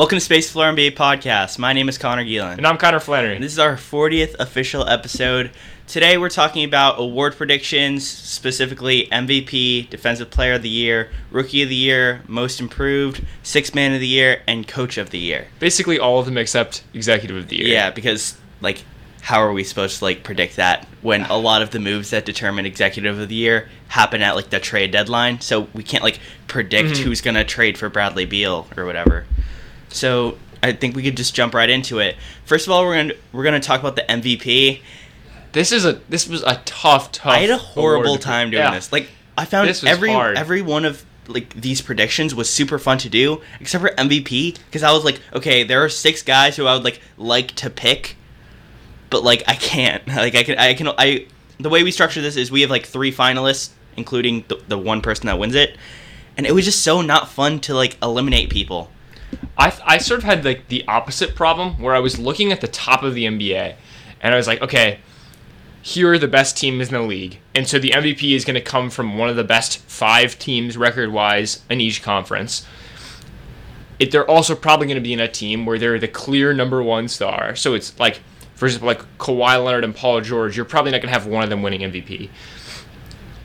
Welcome to Space Floor NBA Podcast. My name is Connor Geelan. And I'm Connor Flannery. And this is our 40th official episode. Today we're talking about award predictions, specifically MVP, Defensive Player of the Year, Rookie of the Year, Most Improved, Sixth Man of the Year, and Coach of the Year. Basically all of them except Executive of the Year. Yeah, because, like, how are we supposed to, like, predict that when a lot of the moves that determine Executive of the Year happen at, like, the trade deadline? So we can't, like, predict Mhm. who's going to trade for Bradley Beal or whatever. So I think we could just jump right into it. First of all, we're gonna we're gonna talk about the MVP. This is a this was a tough, tough. I had a horrible time doing Yeah. this. Like I found This was every hard. every one of like these predictions was super fun to do, except for MVP because I was like, okay, there are six guys who I would like like to pick, but like I can't. Like I can I can I the way we structure this is we have like three finalists, including the, the one person that wins it, and it was just so not fun to like eliminate people. I, I sort of had like the opposite problem where I was looking at the top of the NBA and I was like, okay, here are the best teams in the league. And so the MVP is going to come from one of the best five teams record wise in each conference. It, they're also probably going to be in a team where they're the clear number one star. So it's like, for example, like Kawhi Leonard and Paul George, you're probably not going to have one of them winning MVP.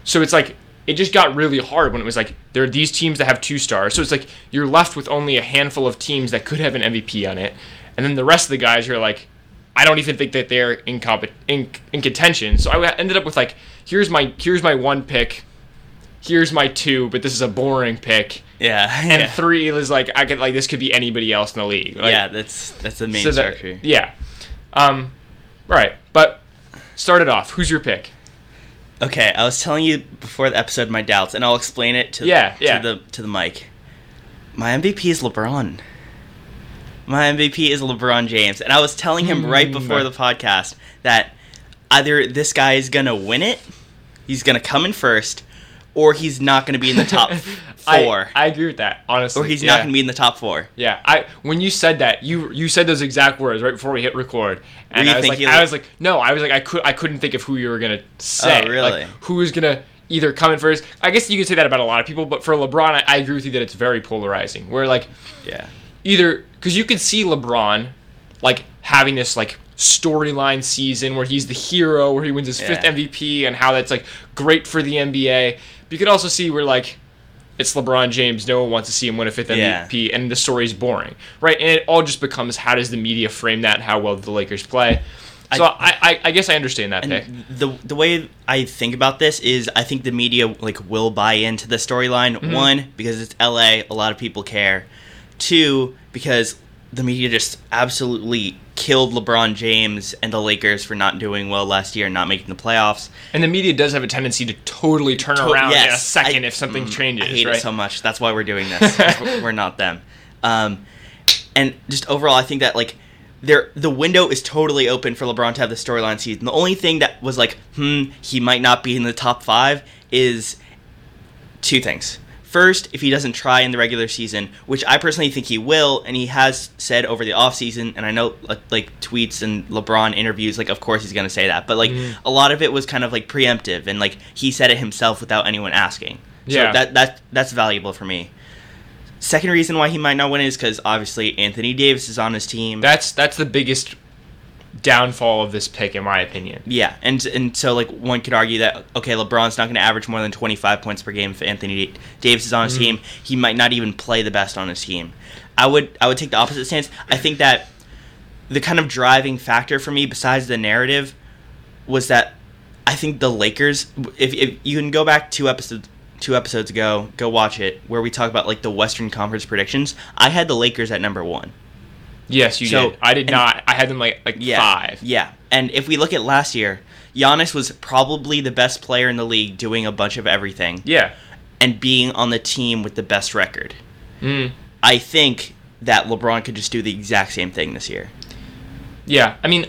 So it's like it just got really hard when it was like there are these teams that have two stars. So it's like you're left with only a handful of teams that could have an MVP on it, and then the rest of the guys are like, I don't even think that they're in comp- in, in contention. So I ended up with like here's my here's my one pick, here's my two, but this is a boring pick, Yeah, and yeah. three is like I could like this could be anybody else in the league. Like, yeah, that's that's the main so that- yeah, um, right. But start it off. Who's your pick? Okay, I was telling you before the episode my doubts, and I'll explain it to Yeah, to yeah. the to the mic. My MVP is LeBron. My MVP is LeBron James, and I was telling him right Hmm. before the podcast that either this guy is gonna win it, he's gonna come in first, or he's not gonna be in the top four, I, agree with that. Honestly, or he's yeah. not gonna be in the top four. Yeah, I when you said that, you you said those exact words right before we hit record, and I was like, thinking, I was like, no, I was like, I could I couldn't think of who you were gonna say. Oh, really? Like, who was gonna either come in first? I guess you could say that about a lot of people, but for LeBron, I, I agree with you that it's very polarizing. Where like Yeah, either because you could see LeBron like having this like storyline season where he's the hero, where he wins his fifth MVP, and how that's like great for the NBA. But you could also see where like it's LeBron James, no one wants to see him win a fifth Yeah. MVP, and the story's boring, right? And it all just becomes how does the media frame that, how well do the Lakers play. So I, I, I guess I understand that pick. the the way I think about this is I think the media like will buy into the storyline. Mm-hmm. One because it's LA, a lot of people care. Two because the media just absolutely killed LeBron James and the Lakers for not doing well last year and not making the playoffs. And the media does have a tendency to totally turn To- around in a second I- if something mm, changes, I hate right? it so much. That's why we're doing this. we're not them. Um, and just overall, I think that like there the window is totally open for LeBron to have the storyline season. The only thing that was like, hmm, he might not be in the top five is two things. First, if he doesn't try in the regular season, which I personally think he will, and he has said over the offseason, and I know like, tweets and LeBron interviews, like of course he's gonna say that, but like Mm. a lot of it was kind of like preemptive, and like he said it himself without anyone asking. So Yeah. that that that's valuable for me. Second reason why he might not win is because obviously Anthony Davis is on his team. That's that's the biggest downfall of this pick, in my opinion. Yeah, and and so like one could argue that okay, LeBron's not going to average more than 25 points per game if Anthony Davis is on his Mm-hmm. team. He might not even play the best on his team. I would I would take the opposite stance. I think that the kind of driving factor for me besides the narrative was that I think the Lakers if, if you can go back two episodes two episodes ago, go watch it where we talk about like the Western Conference predictions. I had the Lakers at number 1. Yes, you So- did. I did not. I had them like like Yeah. five. Yeah. And if we look at last year, Giannis was probably the best player in the league doing a bunch of everything Yeah. and being on the team with the best record. Mm. I think that LeBron could just do the exact same thing this year. Yeah. I mean,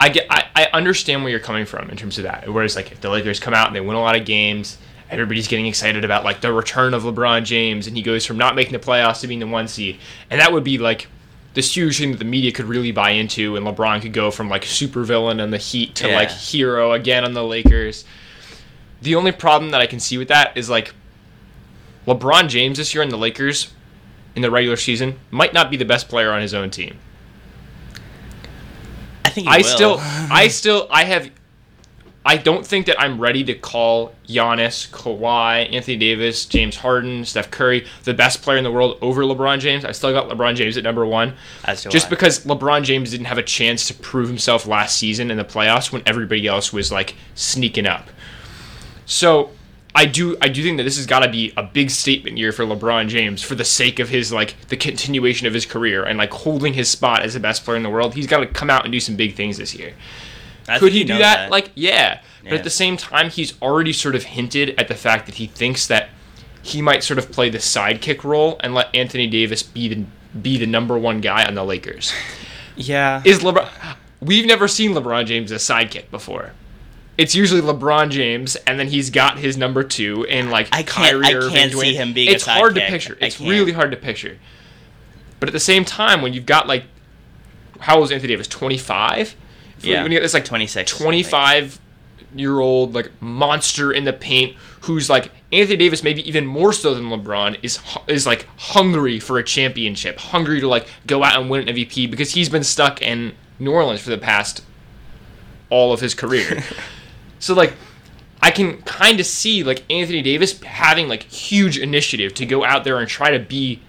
I get. I, I understand where you're coming from in terms of that. Whereas like if the Lakers come out and they win a lot of games, everybody's getting excited about like the return of LeBron James, and he goes from not making the playoffs to being the one seed, and that would be like this huge thing that the media could really buy into, and LeBron could go from like supervillain on the Heat to Yeah. like hero again on the Lakers. The only problem that I can see with that is like LeBron James this year in the Lakers in the regular season might not be the best player on his own team. I think he I will. still, I still, I have, I don't think that I'm ready to call Giannis, Kawhi, Anthony Davis, James Harden, Steph Curry the best player in the world over LeBron James. I still got LeBron James at number one, just I. because LeBron James didn't have a chance to prove himself last season in the playoffs when everybody else was like sneaking up. So. I do I do think that this has got to be a big statement year for LeBron James for the sake of his like the continuation of his career and like holding his spot as the best player in the world. He's got to come out and do some big things this year. I Could he do knows that? Like, yeah. But at the same time, he's already sort of hinted at the fact that he thinks that he might sort of play the sidekick role and let Anthony Davis be the be the number one guy on the Lakers. yeah, Is LeBron? We've never seen LeBron James as a sidekick before. It's usually LeBron James, and then he's got his number two in like I can't- Kyrie I can't see him being a It's hard to picture. It's really hard to picture. But at the same time, when you've got like, how old is Anthony Davis? Twenty five. Yeah. When you get this like 26, 25 year old like monster in the paint who's like Anthony Davis maybe even more so than LeBron is is like hungry for a championship, hungry to like go out and win an MVP because he's been stuck in New Orleans for the past all of his career. so like I can kind of see like Anthony Davis having like huge initiative to go out there and try to be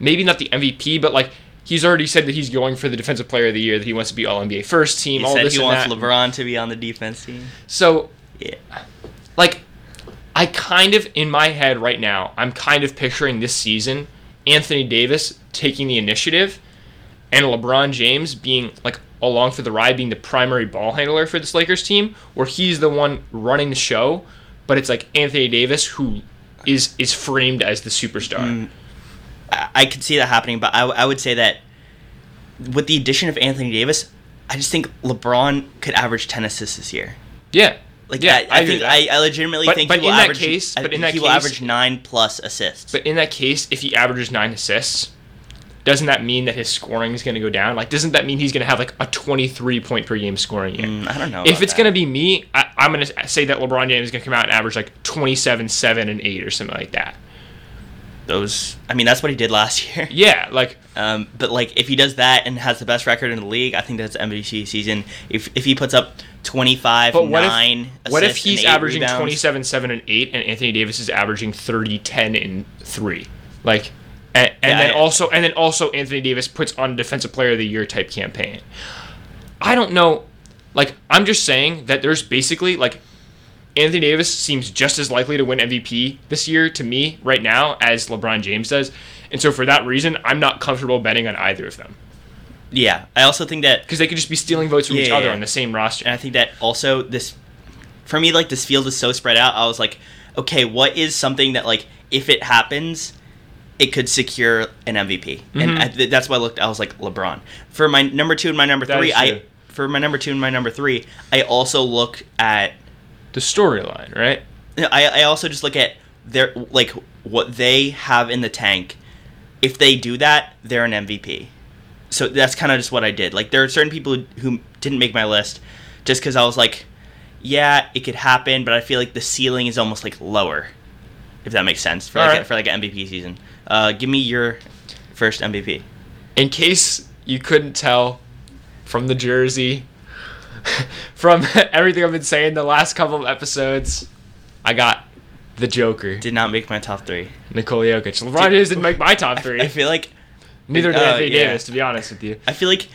maybe not the MVP, but like he's already said that he's going for the defensive player of the year, that he wants to be all NBA first team, he all said this he wants that. LeBron to be on the defense team. So Yeah, like I kind of in my head right now, I'm kind of picturing this season Anthony Davis taking the initiative and LeBron James being like along for the ride being the primary ball handler for this Lakers team where he's the one running the show, but it's like Anthony Davis who is is framed as the superstar. Mm. I, I could see that happening, but I would say that with the addition of Anthony Davis, I just think LeBron could average ten assists this year. Yeah. Like yeah, I, I, think that. I, I legitimately But- think but he will in that average. case- but in that he will case- average nine plus assists. But in that case, if he averages nine assists, doesn't that mean that his scoring is going to go down? Like, doesn't that mean he's going to have like a 23 point per game scoring year? Mm, I don't know. if it's going to be me, I, I'm going to say that LeBron James is going to come out and average like 27, 7, and 8 or something like that. Those, I mean, that's what he did last year. Yeah, like, Um, but like, if he does that and has the best record in the league, I think that's MVP season. If if he puts up twenty five, but what nine, if, what if he's averaging rebounds, 27, 7, and 8, and Anthony Davis is averaging 30, 10, and 3? Like, and, and Yeah, then I- also, and then also Anthony Davis puts on a defensive player of the year type campaign. I don't know. Like, I'm just saying that there's basically like Anthony Davis seems just as likely to win MVP this year to me right now as LeBron James does. And so for that reason, I'm not comfortable betting on either of them Yeah, I also think that, because they could just be stealing votes from Yeah, each other yeah. on the same roster. and I think that also this, for me, like this field is so spread out. I was like, okay, what is something that like if it happens, it could secure an MVP, Mhm. and I, that's why I looked. I was like LeBron for my number two and my number That three. I for my number two and my number three, I also look at The storyline, right? I, I also just look at their like what they have in the tank. If they do that, they're an MVP. So that's kind of just what I did. Like there are certain people who, who didn't make my list just because I was like, yeah, it could happen, but I feel like the ceiling is almost like lower, if that makes sense for like a, for like an MVP season. Uh, give me your first MVP. In case you couldn't tell from the jersey, from everything I've been saying the last couple of episodes, I got the Joker, Did not make my top three. Nikola Jokic. LeBron James didn't make my top three. I feel like Neither did Oh, Anthony yeah. Davis, to be honest with you. I feel like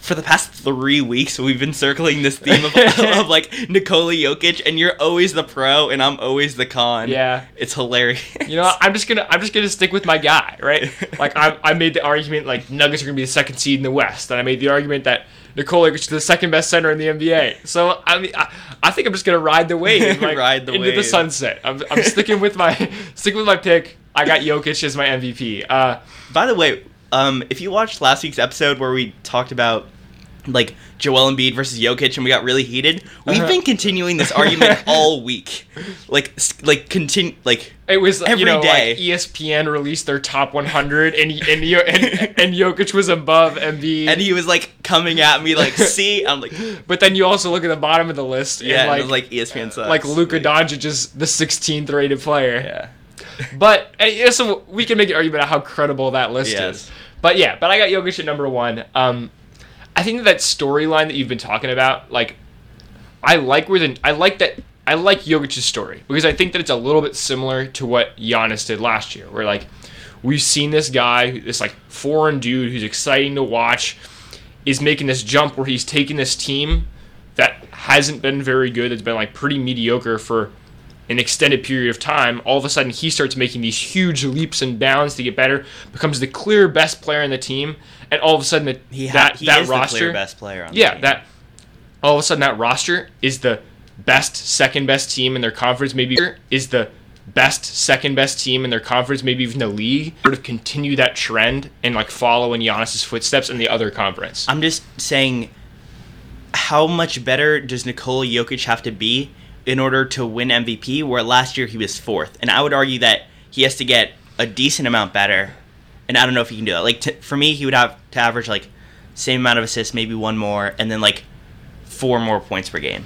for the past three weeks we've been circling this theme of, of like Nikola Jokic, and you're always the pro, and I'm always the con. Yeah. it's hilarious. You know, I'm just gonna I'm just gonna stick with my guy, right? Like I, I made the argument like Nuggets are gonna be the second seed in the West, and I made the argument that Nikola Jokic is the second best center in the NBA. So I mean, I, I think I'm just gonna ride the wave, like, Ride the into the sunset. I'm, I'm sticking with my sticking with my pick. I got Jokic as my MVP. Uh, By the way, um, if you watched last week's episode where we talked about like Joel Embiid versus Jokic, and we got really heated, we've Uh-huh. been continuing this argument all week. Like, like continue, like it was Every you know day. like ESPN released their top 100, and and and, and Jokic was above Embiid. and he was like coming at me like, "See," I'm like, but then you also look at the bottom of the list, "Yeah," like like ESPN sucks. like Luka Doncic is the 16th rated player. Yeah. But uh, so we can make an argument about how credible that list Yes. is. But yeah, but I got Jokic at number one. Um, I think that that storyline that you've been talking about, like, I like where the I like that I like Jokic's story because I think that it's a little bit similar to what Giannis did last year, where like we've seen this guy, this like foreign dude who's exciting to watch, is making this jump where he's taking this team that hasn't been very good, that's been like pretty mediocre for an extended period of time. All of a sudden, he starts making these huge leaps and bounds to get better, becomes the clear best player in the team, and all of a sudden, that He, ha- that, he that roster, the best player on the yeah, that all of a sudden that roster is the best second best team in their conference, maybe is the best second best team in their conference, maybe even the league. Sort of continue that trend and like follow in Giannis's footsteps in the other conference. I'm just saying, how much better does Nikola Jokic have to be in order to win MVP? Where last year he was fourth, and I would argue that he has to get a decent amount better. And I don't know if he can do that. Like for me, he would have to average like same amount of assists, maybe one more, and then like four more points per game.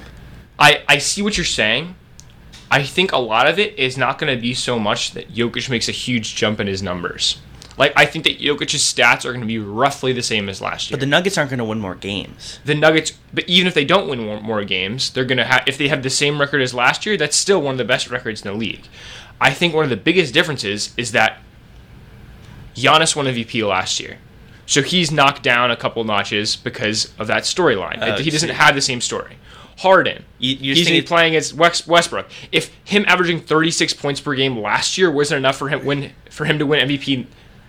I, I see what you're saying. I think a lot of it is not going to be so much that Jokic makes a huge jump in his numbers. Like I think that Jokic's stats are going to be roughly the same as last year. But the Nuggets aren't going to win more games. the Nuggets, but even if they don't win more, more games, they're gonna have. If they have the same record as last year, that's still one of the best records in the league. I think one of the biggest differences is that Giannis won MVP last year, so he's knocked down a couple notches because of that storyline. Oh, he doesn't have the same story. Harden, You- he's think gonna be it's- playing as Westbrook. If him averaging 36 points per game last year wasn't enough for him win for him to win MVP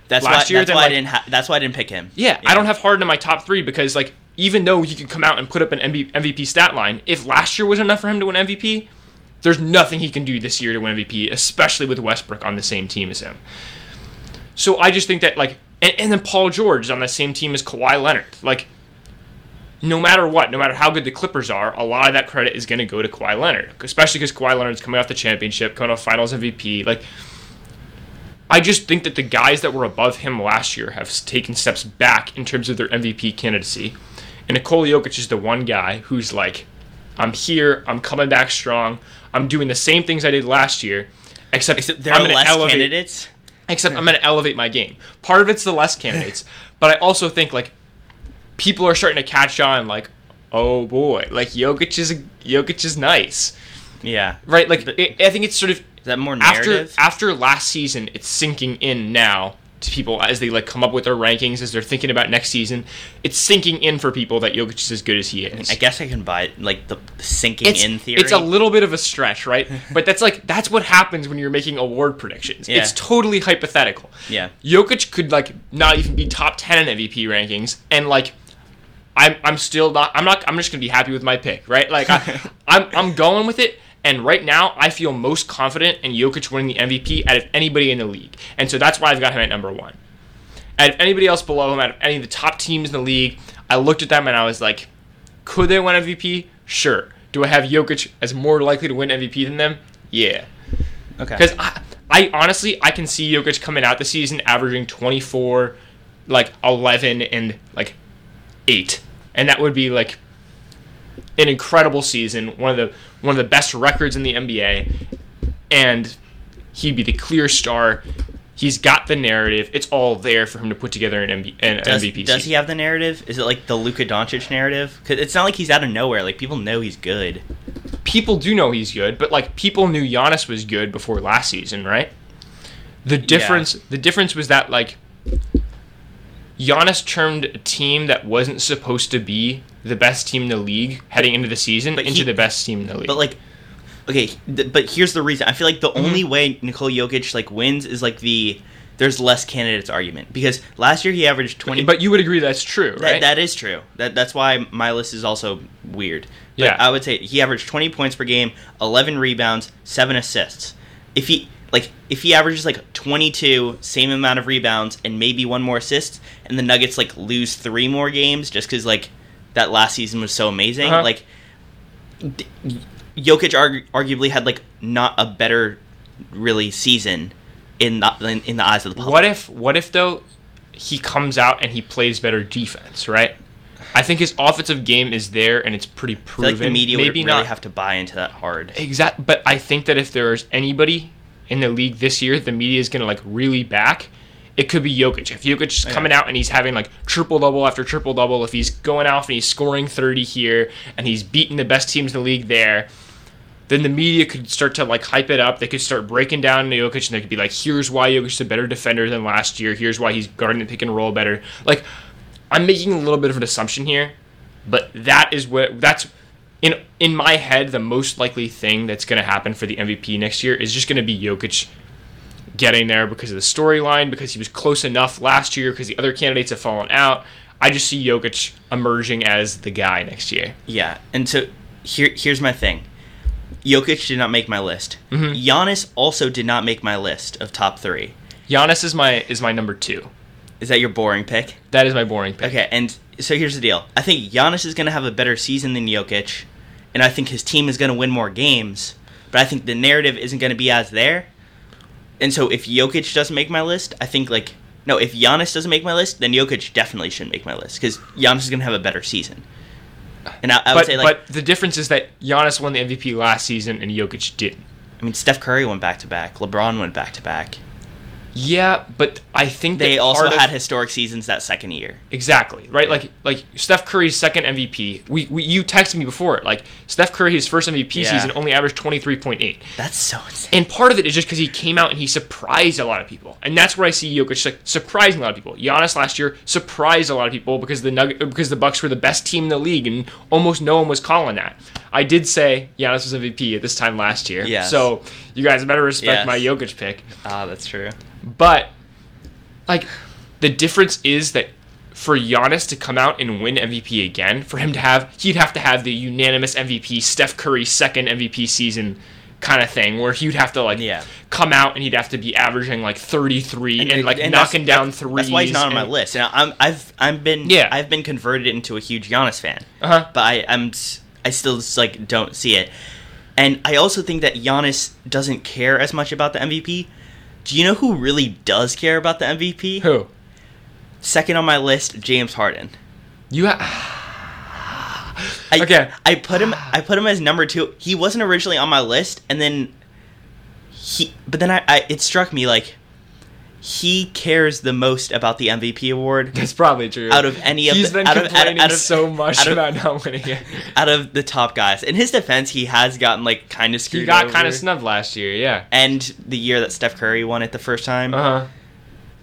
That's last why. year, that's why like, I didn't. Ha- that's why I didn't pick him. yeah, I don't have Harden in my top three because like even though he could come out and put up an MVP stat line, if last year was enough for him to win MVP, there's nothing he can do this year to win MVP, especially with Westbrook on the same team as him. So I just think that like, and, and then Paul George is on the same team as Kawhi Leonard. Like, no matter what, no matter how good the Clippers are, a lot of that credit is going to go to Kawhi Leonard, especially because Kawhi Leonard's coming off the championship, coming off Finals MVP. Like, I just think that the guys that were above him last year have taken steps back in terms of their MVP candidacy. And Nikola Jokic is the one guy who's like, I'm here, I'm coming back strong, I'm doing the same things I did last year, except, Except there I'm are gonna less elevate, candidates. Except I'm going to elevate my game. Part of it's the less candidates, but I also think like people are starting to catch on. Like, oh boy, like Jokic is Jokic is nice, Yeah. right? Like, But- it, I think it's sort of Is that more after narrative? after last season, it's sinking in now to people as they like come up with their rankings as they're thinking about next season. It's sinking in for people that Jokic is as good as he is. I guess I can buy like the sinking it's, in theory. it's a little bit of a stretch, right? but that's like that's what happens when you're making award predictions. Yeah. It's totally hypothetical. Yeah. Jokic could like not even be top ten in MVP rankings, and like I'm I'm still not I'm not I'm just gonna be happy with my pick, right? Like I, I'm I'm going with it. And right now, I feel most confident in Jokic winning the MVP out of anybody in the league, and so that's why I've got him at number one. Out of anybody else below him, out of any of the top teams in the league, I looked at them and I was like, could they win MVP? Sure. Do I have Jokic as more likely to win MVP than them? Yeah. okay. Because I, I honestly, I can see Jokic coming out the season averaging 24, like 11, and like 8. And that would be like an incredible season, one of the one of the best records in the NBA, and he'd be the clear star. He's got the narrative; it's all there for him to put together an, MB, an does, MVP. does season. he have the narrative? Is it like the Luka Doncic narrative? Because it's not like he's out of nowhere. Like people know he's good. people do know he's good, but like people knew Giannis was good before last season, right? The difference the difference was that like Giannis turned a team that wasn't supposed to be the best team in the league heading into the season But into he- the best team in the league. But like, okay, th- but here's the reason. I feel like the Mm-hmm. only way Nikola Jokic like wins is like the there's less candidates argument because last year he averaged twenty. but you would agree that's true, That, right? that is true. That that's why my list is also weird. But Yeah. I would say he averaged 20 points per game, 11 rebounds, 7 assists. If he like if he averages like 22, same amount of rebounds and maybe one more assist and the Nuggets like lose 3 more games just cuz like that last season was so amazing, Uh-huh. like d- Jokic argu- arguably had like not a better really season in the in, in the eyes of the public. what if what if though he comes out and he plays better defense, right? I think his offensive game is there and it's pretty proven. like the media would Maybe really not have to buy into that hard. Exact, but I think that if there's anybody in the league this year, the media is going to like really back. It could be Jokic. If Jokic is coming out and he's having like triple double after triple double, if he's going out and he's scoring 30 here and he's beating the best teams in the league there, then the media could start to like hype it up. They could start breaking down Jokic and they could be like, here's why Jokic's a better defender than last year. Here's why he's guarding the pick and roll better. Like, I'm making a little bit of an assumption here, but that is what that's in in my head the most likely thing that's going to happen for the MVP next year is just going to be Jokic getting there because of the storyline, because he was close enough last year, because the other candidates have fallen out. I just see Jokic emerging as the guy next year. Yeah, and so here here's my thing. Jokic did not make my list. Mm-hmm. Giannis also did not make my list of top three. Giannis is my is my number two. Is that your boring pick? That is my boring pick. Okay, and so here's the deal. I think Giannis is going to have a better season than Jokic, and I think his team is going to win more games. But I think the narrative isn't going to be as there. And so if Jokic doesn't make my list, I think like no, if Giannis doesn't make my list, then Jokic definitely shouldn't make my list because Giannis is going to have a better season. And I, I would But say like but the difference is that Giannis won the MVP last season and Jokic didn't. I mean Steph Curry went back to back, LeBron went back to back. Yeah, but I think They also of- had historic seasons that second year. Exactly right, like like Steph Curry's second MVP. We, we you texted me before, like Steph Curry his first MVP Yeah. season only averaged twenty three point eight, That's so insane. and part of it is just because he came out and he surprised a lot of people, and that's where I see Jokic like, surprising a lot of people. Giannis last year surprised a lot of people because the Nugget, because the Bucks were the best team in the league, and almost no one was calling that. I did say Giannis was MVP at this time last year, Yes. so you guys better respect Yes. my Jokic pick. Ah, that's true. But like the difference is that for Giannis to come out and win MVP again, for him to have he'd have to have the unanimous MVP Steph Curry second MVP season kind of thing where he'd have to like Yeah. come out and he'd have to be averaging like 33 and, like that's- knocking down threes. That's why he's not on my list. And I'm, I've, I've been, Yeah. I've been converted into a huge Giannis fan. Uh-huh. But I, I'm, I still just, like don't see it. And I also think that Giannis doesn't care as much about the MVP. Do you know who really does care about the MVP? Who? Second on my list, James Harden. You ha- I, Okay. I put him. I put him as number two. He wasn't originally on my list, and then he. But then I, I it struck me like he cares the most about the MVP award That's probably true. out of any of He's the, been out out of, complaining out of- so much out of- about not winning it. out of the top guys. In his defense, he has gotten like kind of screwed. He got kind of snubbed last year, yeah. And the year that Steph Curry won it the first time. Uh huh.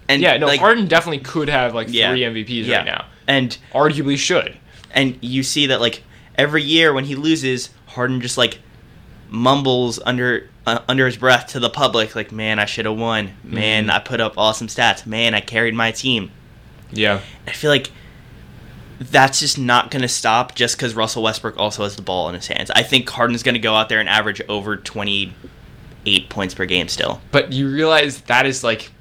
and Yeah, no, like, Harden definitely could have like Yeah. three MVPs yeah. right now. And Arguably should. and you see that like every year when he loses, Harden just like mumbles under uh, under his breath to the public, like, "Man, I should have won. Man, Mhm. I put up awesome stats. Man, I carried my team." Yeah. I feel like that's just not going to stop just because Russell Westbrook also has the ball in his hands. I think Harden's going to go out there and average over twenty eight points per game still. But you realize that is like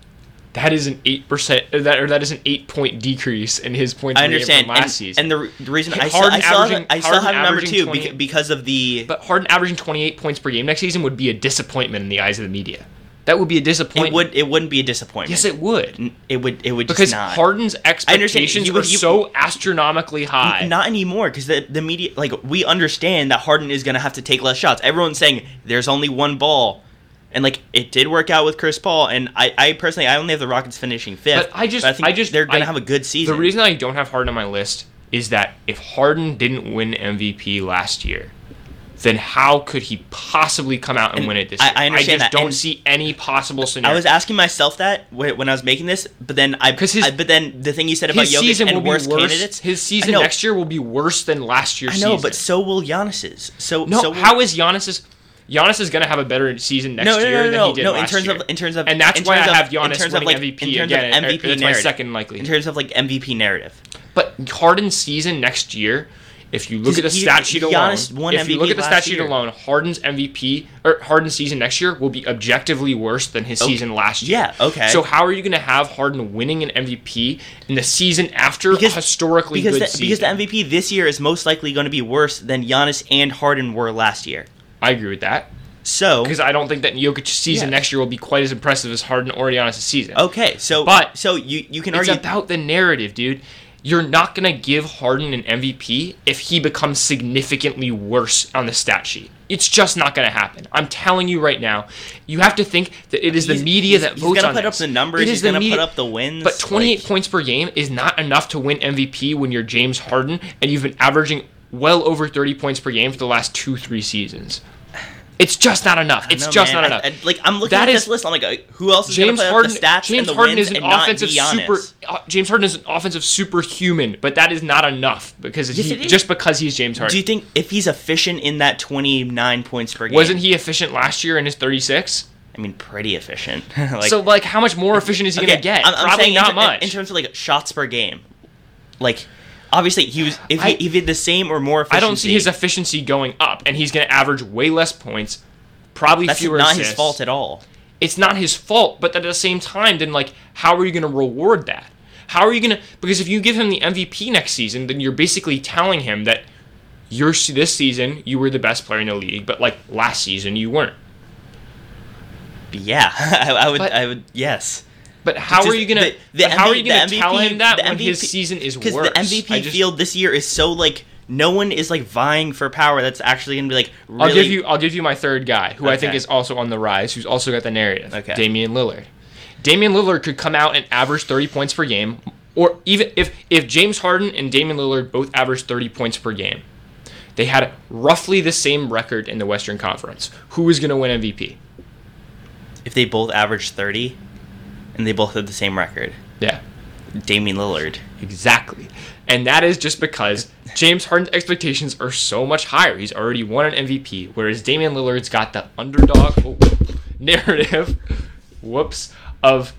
that is an eight percent uh, that or that is an eight point decrease in his points I per game understand, from last and, season. and the, re- the reason I Harden still, I averaging- I still Harden have number two 20 because of the. but Harden averaging twenty eight points per game next season would be a disappointment in the eyes of the media. That would be a disappointment. it would it wouldn't be a disappointment. Yes, it would. It would it would just Because not. Harden's expectations You- were you- so astronomically high. Not anymore, because the, the media, like, we understand that Harden is going to have to take less shots. Everyone's saying there's only one ball. And, like, it did work out with Chris Paul. And I, I personally, I only have the Rockets finishing fifth. But I just- I think I just- they're going I- to have a good season. The reason I don't have Harden on my list is that if Harden didn't win MVP last year, then how could he possibly come out and, And win it this I- year? I understand just that, don't and see any possible scenario. I was asking myself that when I was making this, but then I, 'Cause his- I but then the thing you said about his Jokic season will and be worst worse. candidates, His season next year will be worse than last year's I know, season. but so will Giannis's. So no, so will, how is Giannis's? Giannis is going to have a better season next no, no, year no, than he did no. In terms year. of in terms of and that's in why I terms of- have in Giannis terms of, winning like, MVP in terms again. of MVP that's my second likely. in terms of like MVP narrative. But Harden's season next year, if you look at the He- stat sheet alone, if you look at the stat sheet alone, Harden's MVP or Harden's season next year will be objectively worse than his Okay. season last year. Yeah, okay. So how are you going to have Harden winning an MVP in the season after a historically because good the, season? because the MVP this year is most likely going to be worse than Giannis and Harden were last year. I agree with that So because I don't think that Jokic's season Yeah. next year will be quite as impressive as Harden or Giannis' season. okay, so But so you you can It's argue about the narrative, dude. You're not gonna give Harden an MVP if he becomes significantly worse on the stat sheet. It's just not going to happen. I'm telling you right now. You have to think that it is the He's- media he's- that he's votes gonna on put up the numbers, It he's is the gonna put up the wins, But 28 like- points per game is not enough to win MVP when you're James Harden and you've been averaging well over 30 points per game for the last two, three seasons. It's just not enough. It's No, just man, not I- enough. I- like I'm looking That at is- this list. I'm like, uh, who else is James put Harden, stats James Harden is an offensive super. Uh, James Harden is an offensive superhuman, but that is not enough because Yes, he, just because he's James Harden. Do you think if he's efficient in that 29 points per game, Wasn't he efficient last year in his 36? I mean, pretty efficient. like, so like, how much more efficient is he okay, gonna get? I'm, I'm Probably saying not in- much. in terms of like shots per game. Like, obviously, he was if he, I- if he had the same or more efficient. I don't see his efficiency going up, and he's gonna average way less points, probably That's fewer not assists. his fault at all. it's not his fault, but at the same time, then like, how are you going to reward that? How are you going to? Because if you give him the MVP next season, then you're basically telling him that you're this season you were the best player in the league, but like last season you weren't. Yeah, I, I would. But- I would. Yes. But how Just are you gonna? the- the how are you gonna the tell him that when his season is Because the MVP just- field this year is so like no one is like vying for power. That's actually gonna be like. Really, I'll give you. I'll give you my third guy, who I think is also on the rise, who's also got the narrative. Okay. Damian Lillard. Damian Lillard could come out and average 30 points per game, or even if if James Harden and Damian Lillard both averaged 30 points per game, they had roughly the same record in the Western Conference. Who is going to win MVP? if they both average thirty, and they both have the same record. Yeah. Damian Lillard. Exactly. And that is just because James Harden's expectations are so much higher. He's already won an MVP, whereas Damian Lillard's got the underdog oh, narrative, whoops, of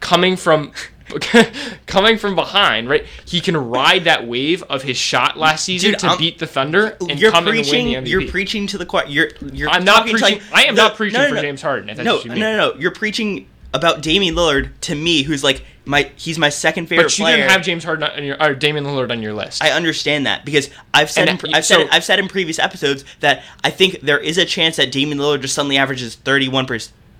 coming from coming from behind, right? He can ride that wave of his shot last season Dude, to I'm- beat the Thunder and you're come preaching. and win the MVP. You're preaching to the choir. You're. You're. I'm not preaching. like, I am the- not preaching no, no, for no. James Harden. If that's No, what you no, no, no. You're preaching about Damian Lillard to me, who's like my. He's my second favorite But you player. didn't have James Harden on your or Damian Lillard on your list. I understand that because I've said And in, I've said so- it, I've said in previous episodes that I think there is a chance that Damian Lillard just suddenly averages 31 per,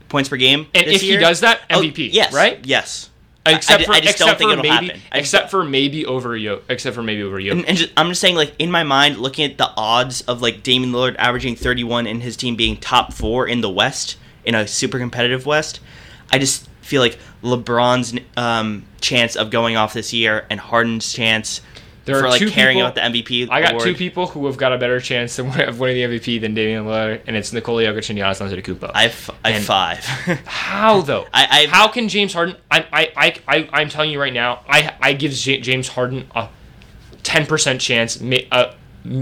points per game. And if he does that, Oh, MVP, yes, right? Yes. except I- for I just don't think it'll maybe happen. I except for maybe over Yo except for maybe over Yo. And, and just, I'm just saying, like in my mind, looking at the odds of like Damian Lillard averaging 31 and his team being top four in the West in a super competitive West, I just feel like LeBron's um, chance of going off this year and Harden's chance There for like caring people- about the MVP. I got award. two people who have got a better chance of winning the MVP than Damian Lillard, and it's Nikola Jokic and Giannis Antetokounmpo. I have, I have five. How though? I- I- How can James Harden? I, I, I, I, I'm telling you right now. I, I give James Harden a ten percent chance, uh,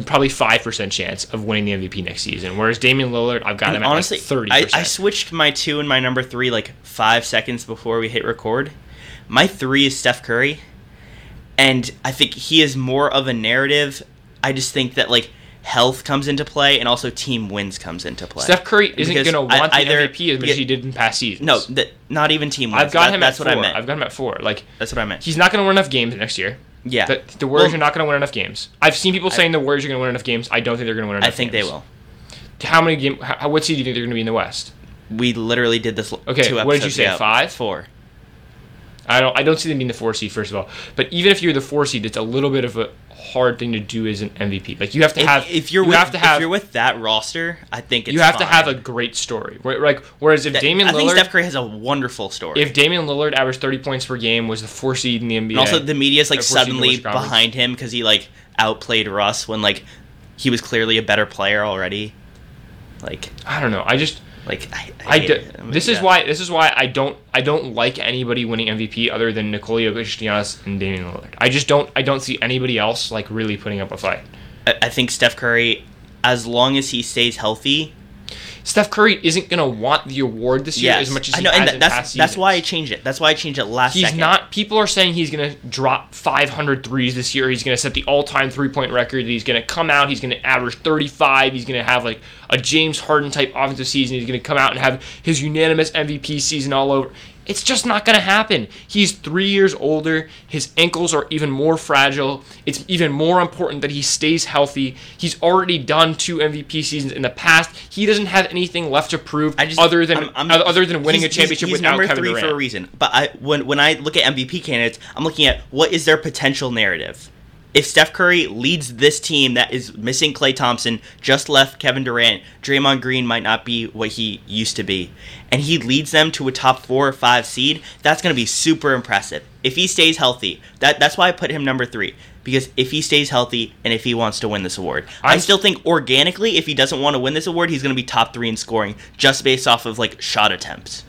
probably five percent chance of winning the MVP next season. Whereas Damian Lillard, I've got And him at honestly, like thirty I, I switched my two and my number three like five seconds before we hit record. My three is Steph Curry, and I think he is more of a narrative. I just think that like health comes into play, and also team wins comes into play. Steph Curry isn't going to I- want the either- MVP as much as he did in past seasons. No, that not even team wins. I've got That- him That's at what four. I meant. I've got him at four. Like that's what I meant. he's not going to win enough games next year. Yeah, The, the Warriors Well, are not going to win enough games. I've seen people saying the Warriors are going to win enough games. I don't think they're going to win enough. Games. I think games. they will. How many game? How, what seed do you think they're going to be in the West? We literally did this. Okay, what did you say, five? Four. I don't. I don't see them being the four seed first of all. But even if you're the four seed, it's a little bit of a hard thing to do as an MVP. Like you have to If, have. if you're you with, have to have. if you're with that roster, I think it's you have to have a great story. Like whereas if That- Damian I think Lillard, Steph Curry has a wonderful story. if Damian Lillard averaged 30 points per game, was the four seed in the NBA. And also, the media's like course, you know suddenly behind him because he like outplayed Russ when like he was clearly a better player already. Like, I don't know. I just. Like I, I do, it. I mean, this is yeah. why this is why I don't I don't like anybody winning MVP other than Nikola Jokic, and Damian Lillard. I just don't I don't see anybody else like really putting up a fight. I, I think Steph Curry, as long as he stays healthy, Steph Curry isn't gonna want the award this year yes, as much as I he know, has and in that's past that's why I changed it. That's why I changed it last. He's second. not. People are saying he's going to drop 500 threes this year. He's going to set the all-time three-point record. He's going to come out. He's going to average 35. He's going to have like a James Harden type offensive season. He's going to come out and have his unanimous MVP season all over. It's just not going to happen. He's three years older. His ankles are even more fragile. It's even more important that he stays healthy. He's already done two MVP seasons in the past. He doesn't have anything left to prove just, other than I'm- I'm- other than winning a he's- he's- championship he's without number Kevin three Durant. for a reason. But I when when I look at MVP candidates, I'm looking at what is their potential narrative. If Steph Curry leads this team that is missing Klay Thompson, just left Kevin Durant, Draymond Green might not be what he used to be, and he leads them to a top four or five seed, that's going to be super impressive. If he stays healthy, that that's why I put him number three. Because if he stays healthy and if he wants to win this award, I I'm- still think organically, if he doesn't want to win this award, he's going to be top three in scoring just based off of like shot attempts.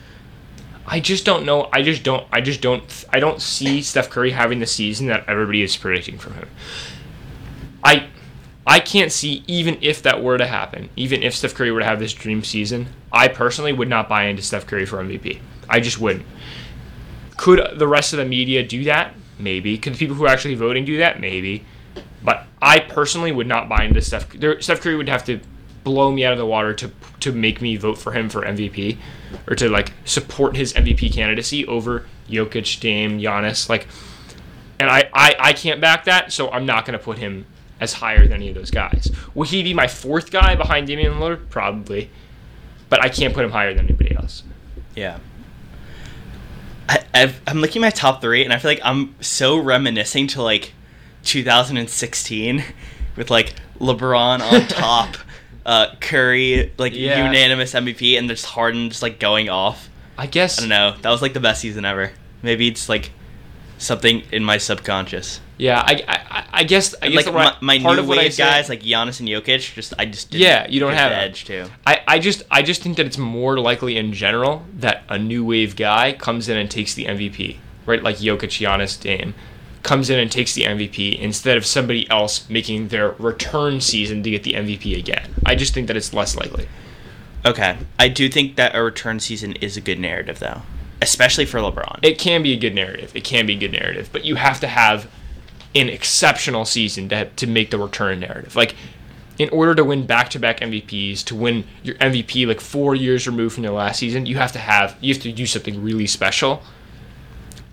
I just don't know. I just don't. I just don't. I don't see Steph Curry having the season that everybody is predicting from him. I, I can't see even if that were to happen. Even if Steph Curry were to have this dream season, I personally would not buy into Steph Curry for MVP. I just wouldn't. Could the rest of the media do that? Maybe. Could the people who are actually voting do that? Maybe. But I personally would not buy into Steph. There, Steph Curry would have to blow me out of the water to to make me vote for him for MVP, or to like support his MVP candidacy over Jokic, Dame, Giannis. Like, and I I, I can't back that, so I'm not going to put him as higher than any of those guys. Will he be my fourth guy behind Damian Lillard? Probably, but I can't put him higher than anybody else. Yeah. I, I've, I'm looking at my top three, and I feel like I'm so reminiscing to like 2016 with like LeBron on top, uh, Curry like Yeah. unanimous MVP, and just Harden just like going off. I guess. I don't know. That was like the best season ever. Maybe it's like something in my subconscious. Yeah, I, I, I guess I guess like right- my, my new wave guys like Giannis and Jokic, just I just didn't Yeah, you don't have edge too. I, I just I just think that it's more likely in general that a new wave guy comes in and takes the MVP, right? Like Jokic, Giannis, Dame, comes in and takes the MVP instead of somebody else making their return season to get the MVP again. I just think that it's less likely. Okay, I do think that a return season is a good narrative though, especially for LeBron. It can be a good narrative. It can be a good narrative, but you have to have an exceptional season to to make the return narrative. Like in order to win back-to-back MVPs, to win your MVP like 4 years removed from your last season, you have to have you have to do something really special.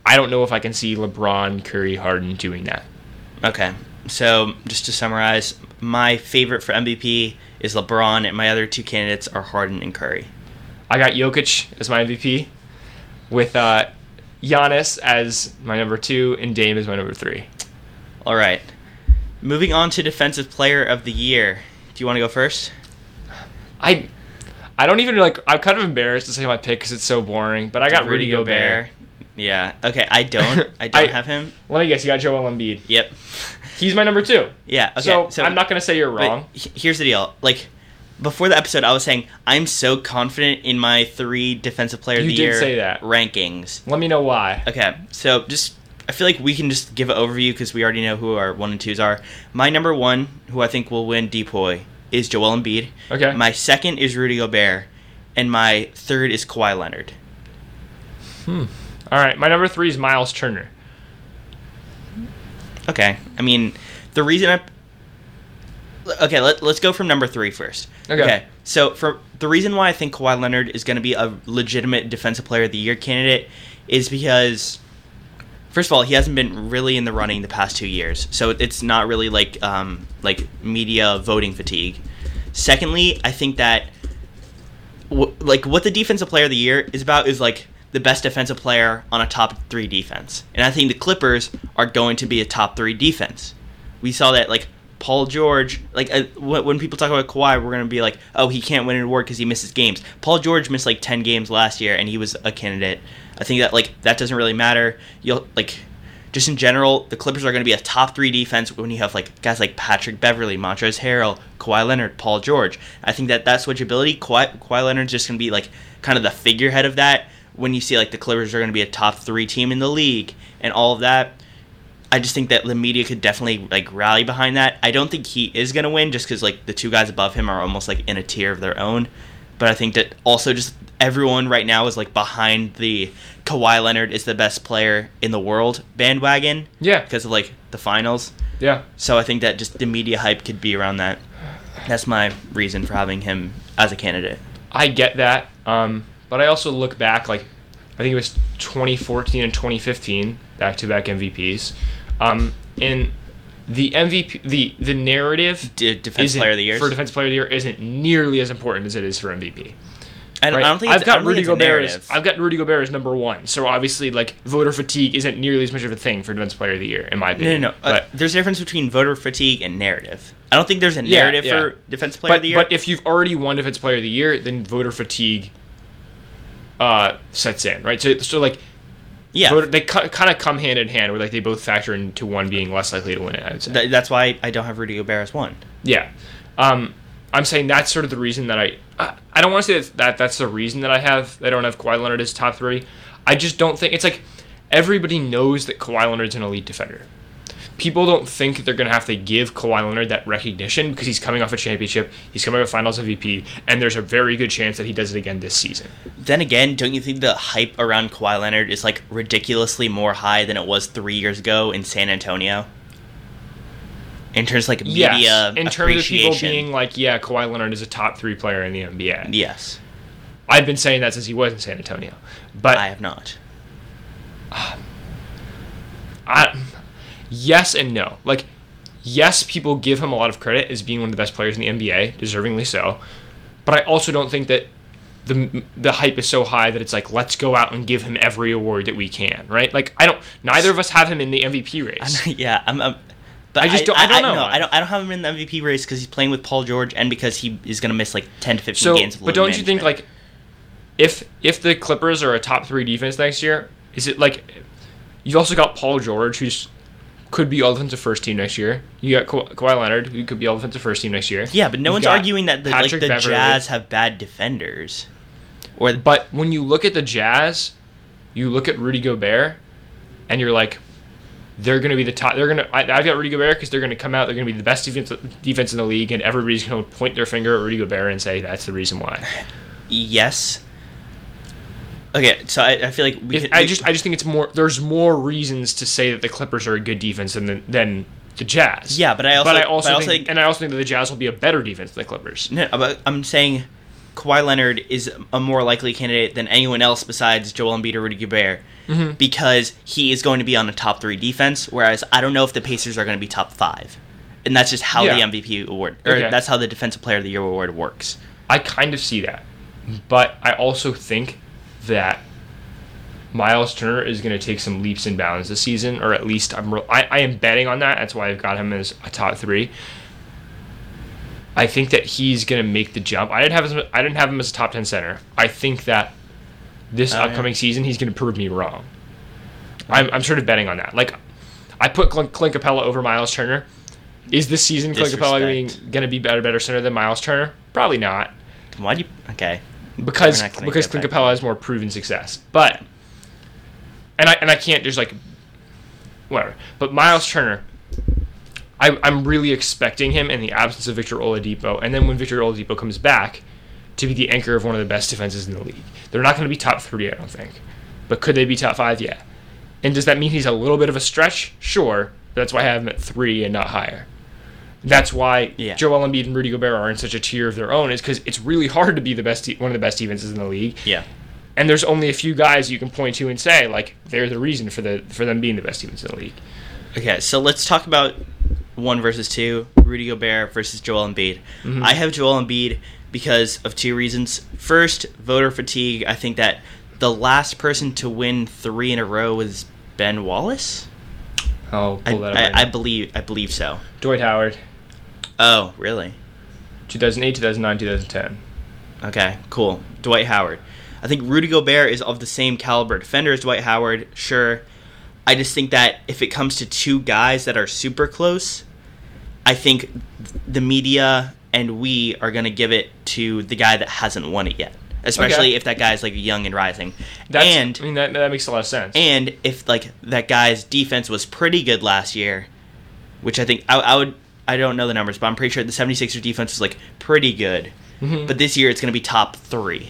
I don't know if I can see LeBron, Curry, Harden doing that. Okay, so just to summarize, my favorite for MVP is LeBron, and my other two candidates are Harden and Curry. I got Jokic as my MVP with uh Giannis as my number 2 and Dame as my number 3. All right, moving on to Defensive Player of the Year. Do you want to go first? I I don't even like. I'm kind of embarrassed to say my pick because it's so boring. But I got Rudy, Gobert. Yeah. Okay, I don't. I don't I- have him. Let me guess. You got Joel Embiid. Yep. He's my number two. Yeah. Okay. so, so I'm not gonna say you're wrong. here's the deal. Like before the episode, I was saying I'm so confident in my three defensive player of You the did year say that. rankings. Let me know why. Okay, so just I feel like we can just give an overview because we already know who our one and twos are. My number one, who I think will win Depoy, is Joel Embiid. Okay. My second is Rudy Gobert, and my third is Kawhi Leonard. Hmm. All right. My number three is Miles Turner. Okay, I mean the reason I. Okay, let, let's go from number three first. Okay. so for the reason why I think Kawhi Leonard is going to be a legitimate Defensive Player of the Year candidate is because, first of all, he hasn't been really in the running the past two years, so it's not really like um, like media voting fatigue. Secondly, I think that w- like what the Defensive Player of the Year is about is like the best defensive player on a top three defense, and I think the Clippers are going to be a top three defense. We saw that like Paul George, like uh, when people talk about Kawhi, we're gonna be like, oh, he can't win an award because he misses games. Paul George missed like ten games last year, and he was a candidate. I think that like that doesn't really matter. You'll like. Just in general, the Clippers are going to be a top three defense when you have like guys like Patrick Beverley, Montrezl Harrell, Kawhi Leonard, Paul George. I think that that switchability, Kawhi, Kawhi Leonard's just going to be like kind of the figurehead of that. When you see like the Clippers are going to be a top three team in the league and all of that, I just think that the media could definitely like rally behind that. I don't think he is gonna win just because like the two guys above him are almost like in a tier of their own. But I think that also just everyone right now is like behind the Kawhi Leonard is the best player in the world bandwagon Yeah. because of like the finals. Yeah. So I think that just the media hype could be around that. That's my reason for having him as a candidate. I get that. Um, but I also look back, like, I think it was 2014 and 2015, back to back MVPs. Um, and the MVP, the, the narrative D- defense player of the year. for defense player of the year isn't nearly as important as it is for MVP. And right? I don't think I've got Rudy Gobert. As. I've got Rudy Gobert as number one. So obviously, like voter fatigue isn't nearly as much of a thing for Defensive Player of the Year, in my opinion. no, no. Uh, But there's a difference between voter fatigue and narrative. I don't think there's a narrative yeah. for defense player but, of the year. but if you've already won Defensive Player of the Year, then voter fatigue uh, sets in, right? So, so like yeah, voter, they kind of come hand in hand, where like they both factor into one being less likely to win it. I would say. Th- that's why I don't have Rudy Gobert as one. Yeah. Um, I'm saying that's sort of the reason that I. I I don't want to say that, that that's the reason that I have. I don't have Kawhi Leonard as top three. I just don't think it's like everybody knows that Kawhi Leonard's an elite defender. People don't think they're going to have to give Kawhi Leonard that recognition because he's coming off a championship, he's coming off a Finals MVP, and there's a very good chance that he does it again this season. Then again, don't you think the hype around Kawhi Leonard is like ridiculously more high than it was three years ago in San Antonio? In terms of like media yes, in terms of people being like, yeah, Kawhi Leonard is a top three player in the NBA. yes, I've been saying that since he was in San Antonio, but I have not. I, yes and no. Like, yes, people give him a lot of credit as being one of the best players in the NBA, deservingly so. But I also don't think that the the hype is so high that it's like let's go out and give him every award that we can, right? Like, I don't. Neither of us have him in the MVP race. yeah, I'm. I'm but I just don't- I don't know. No, I don't. I don't have him in the MVP race because he's playing with Paul George and because he is going to miss like ten to fifteen So, games. Of but don't you think like if if the Clippers are a top three defense next year, is it like you've also got Paul George who's could be all defensive first team next year. You got Ka- Kawhi Leonard who could be all defensive first team next year. Yeah, but no You've one's arguing that the, like the. Jazz have bad defenders. Or But when you look at the Jazz, you look at Rudy Gobert, and you're like, they're going to be the top. They're going to. I've got Rudy Gobert because they're going to come out. They're going to be the best defense defense in the league, and everybody's going to point their finger at Rudy Gobert and say that's the reason why. yes. Okay, so I, I feel like we, could- I just I just think it's more. There's more reasons to say that the Clippers are a good defense than the, than the Jazz. Yeah, but I also- but I also, but I also think, think- and I also think that the Jazz will be a better defense than the Clippers. No, but I'm saying Kawhi Leonard is a more likely candidate than anyone else besides Joel Embiid or Rudy Gobert Mm-hmm. because he is going to be on a top three defense. Whereas I don't know if the Pacers are going to be top five, and that's just how Yeah. the MVP award or Okay. that's how the Defensive Player of the Year award works. I kind of see that, but I also think that Miles Turner is going to take some leaps and bounds this season, or at least I'm re- I, I am betting on that. That's why I've got him as a top three. I think that he's going to make the jump. I didn't have him, I didn't have him as a top ten center. I think that this Oh, yeah. upcoming season he's going to prove me wrong. I'm, I'm sort of betting on that. Like I put Clint, Clint Capela over Miles Turner. Is this season Clint Capela going to be better better center than Miles Turner? Probably not Why do you? Okay, because because get Clint Capela has more proven success. But and I and I can't just like whatever. But Miles Turner, I, I'm really expecting him in the absence of Victor Oladipo, and then when Victor Oladipo comes back, to be the anchor of one of the best defenses in the league. They're not going to be top three, I don't think, but could they be top five? Yeah. And does that mean he's a little bit of a stretch? Sure. That's why I have him at three and not higher. That's why Yeah. Joel Embiid and Rudy Gobert are in such a tier of their own, is because it's really hard to be the best, one of the best defenses in the league. yeah. And there's only a few guys you can point to and say like they're the reason for the for them being the best defense in the league. Okay, so let's talk about one versus two: Rudy Gobert versus Joel Embiid. Mm-hmm. I have Joel Embiid because of two reasons. First, voter fatigue. I think that the last person to win three in a row was Ben Wallace. I'll I, that up. I, right I believe I believe so. Dwight Howard, Oh, really? 2008, 2009, 2010. Okay, cool. Dwight Howard. I think Rudy Gobert is of the same caliber defender as Dwight Howard, sure. I just think that if it comes to two guys that are super close, I think the media and we are going to give it to the guy that hasn't won it yet. Especially Okay. if that guy's like young and rising. That's, and I mean that, that makes a lot of sense. and if like that guy's defense was pretty good last year, which I think I, I would I don't know the numbers, but I'm pretty sure the 76ers defense was like pretty good. Mhm. But this year it's going to be top 3.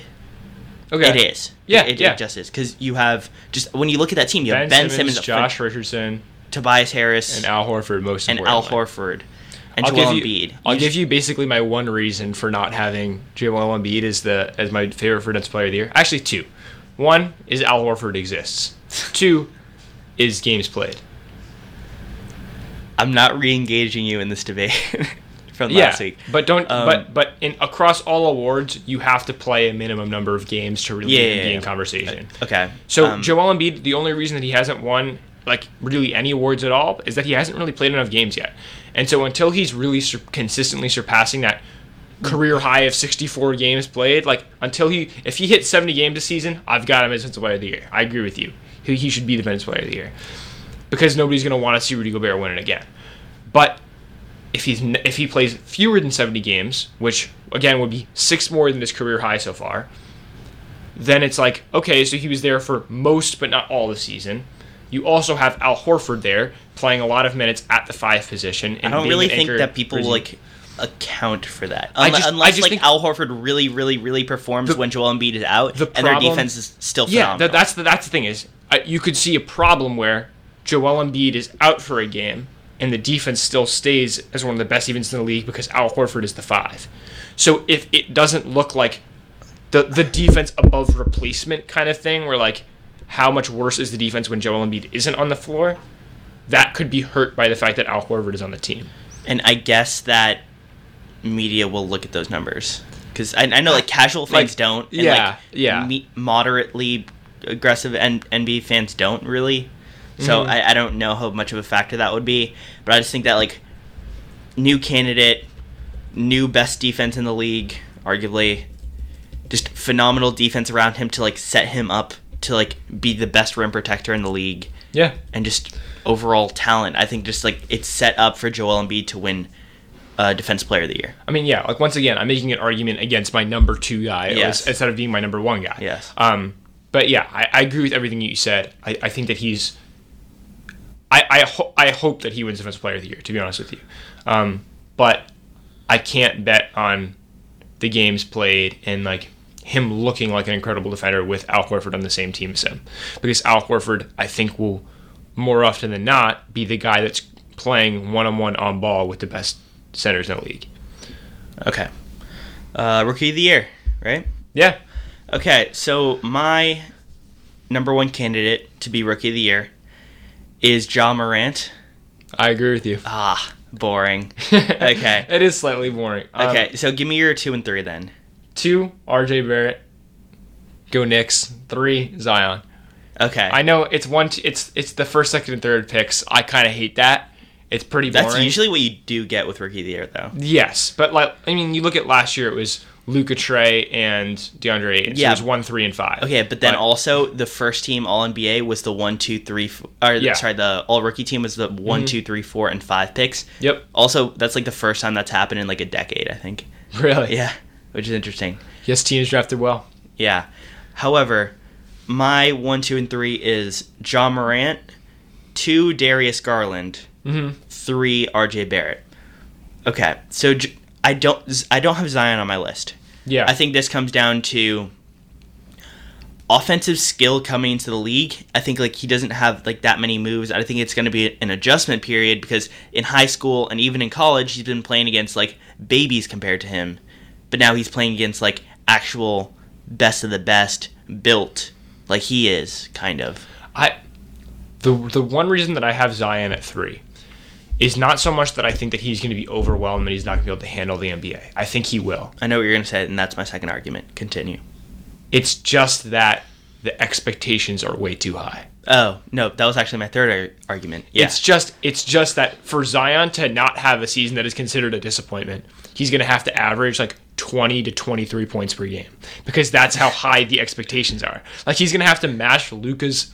okay. It is. Yeah, It, it, yeah. it just is cuz you have just when you look at that team, you Ben, have Ben, Simmons, Simmons, Josh Richardson, Tobias Harris, and Al Horford. Most and Al. Horford, and I'll Joel give you, Embiid. I'll You give you basically my one reason for not having Joel Embiid as the as my favorite for defensive player of the year. Actually, two. One is Al Horford exists. Two is games played. I'm not re-engaging you in this debate. from yeah, last week. but don't. Um, but but in across all awards, you have to play a minimum number of games to really Yeah, yeah, be in conversation. Okay. So um, Joel Embiid, the only reason that he hasn't won like really any awards at all is that he hasn't really played enough games yet. And so until he's really sur- consistently surpassing that career high of 64 games played, like until he if he hits 70 games a season, I've got him as defensive player of the year. I agree with you. He, he should be the defensive player of the year because nobody's going to want to see Rudy Gobert win it again. But if he's if he plays fewer than 70 games, which again would be six more than his career high so far, then it's like okay, so he was there for most but not all the season. You also have Al Horford there playing a lot of minutes at the five position. I don't really an think that people for like account for that. I Unle- just- I unless just like think- Al Horford really, really, really performs The- when Joel Embiid is out, the and their defense is still Yeah, that, that's the that's the thing is uh, you could see a problem where Joel Embiid is out for a game and the defense still stays as one of the best defenses in the league because Al Horford is the five. So if it doesn't look like the the defense above replacement kind of thing, where like how much worse is the defense when Joel Embiid isn't on the floor, that could be hurt by the fact that Al Horford is on the team. and I guess that media will look at those numbers because I, I know like casual fans Like, don't. And, yeah, like, yeah. me- moderately aggressive N- NBA fans don't really. So Mm-hmm. I, I don't know how much of a factor that would be, but I just think that like new candidate, new best defense in the league, arguably, just phenomenal defense around him to like set him up to like be the best rim protector in the league Yeah, and just overall talent. I think just like it's set up for Joel Embiid to win uh, Defense Player of the Year. I mean, yeah. Like once again, I'm making an argument against my number two guy Yes. instead of being my number one guy. Yes. Um, but yeah, I, I agree with everything you said. I, I think that he's. I I, ho- I hope that he wins Defense Player of the Year. To be honest with you, um, but I can't bet on the games played and like him looking like an incredible defender with Al Horford on the same team as him, because Al Horford I think will more often than not be the guy that's playing one on one on ball with the best centers in the league. Okay. Uh, rookie of the Year, right? Yeah. Okay, so my number one candidate to be Rookie of the Year is John Morant. I agree with you. Ah, boring. Okay. it is slightly boring. Um, Okay, so give me your two and three then. two, RJ Barrett. Go Knicks. Three, Zion. Okay. I know it's one. T- it's it's the first, second, and third picks. I kind of hate that. It's pretty boring. That's usually what you do get with Rookie of the Year, though. yes, but like I mean, you look at last year. It was Luka Trae and DeAndre Ayton. So Yeah. it was one, three, and five. Okay, but then also the first team All NBA was the one, two, three, f- or Yeah. Mm-hmm. sorry, the All Rookie team was the one, two, three, four, and five picks. Yep. Also, that's like the first time that's happened in like a decade, I think. Really. Yeah, which is interesting. Yes, teams drafted well. Yeah. However, my one, two, and three is John Morant, two Darius Garland, Mhm. three RJ Barrett. Okay, so J- I don't I don't have Zion on my list. Yeah. I think this comes down to offensive skill coming into the league. I think like he doesn't have like that many moves. I think it's going to be an adjustment period because in high school and even in college he's been playing against like babies compared to him. But now he's playing against like actual best of the best built like he is kind of. I the the one reason that I have Zion at three is not so much that I think that he's going to be overwhelmed and he's not going to be able to handle the NBA. I think he will. I know what you're going to say and that's my second argument. Continue. It's just that the expectations are way too high. Oh, no, that was actually my third ar- argument. Yeah. It's just it's just that for Zion to not have a season that is considered a disappointment, he's going to have to average like 20 to 23 points per game because that's how high the expectations are. Like he's going to have to match Luka's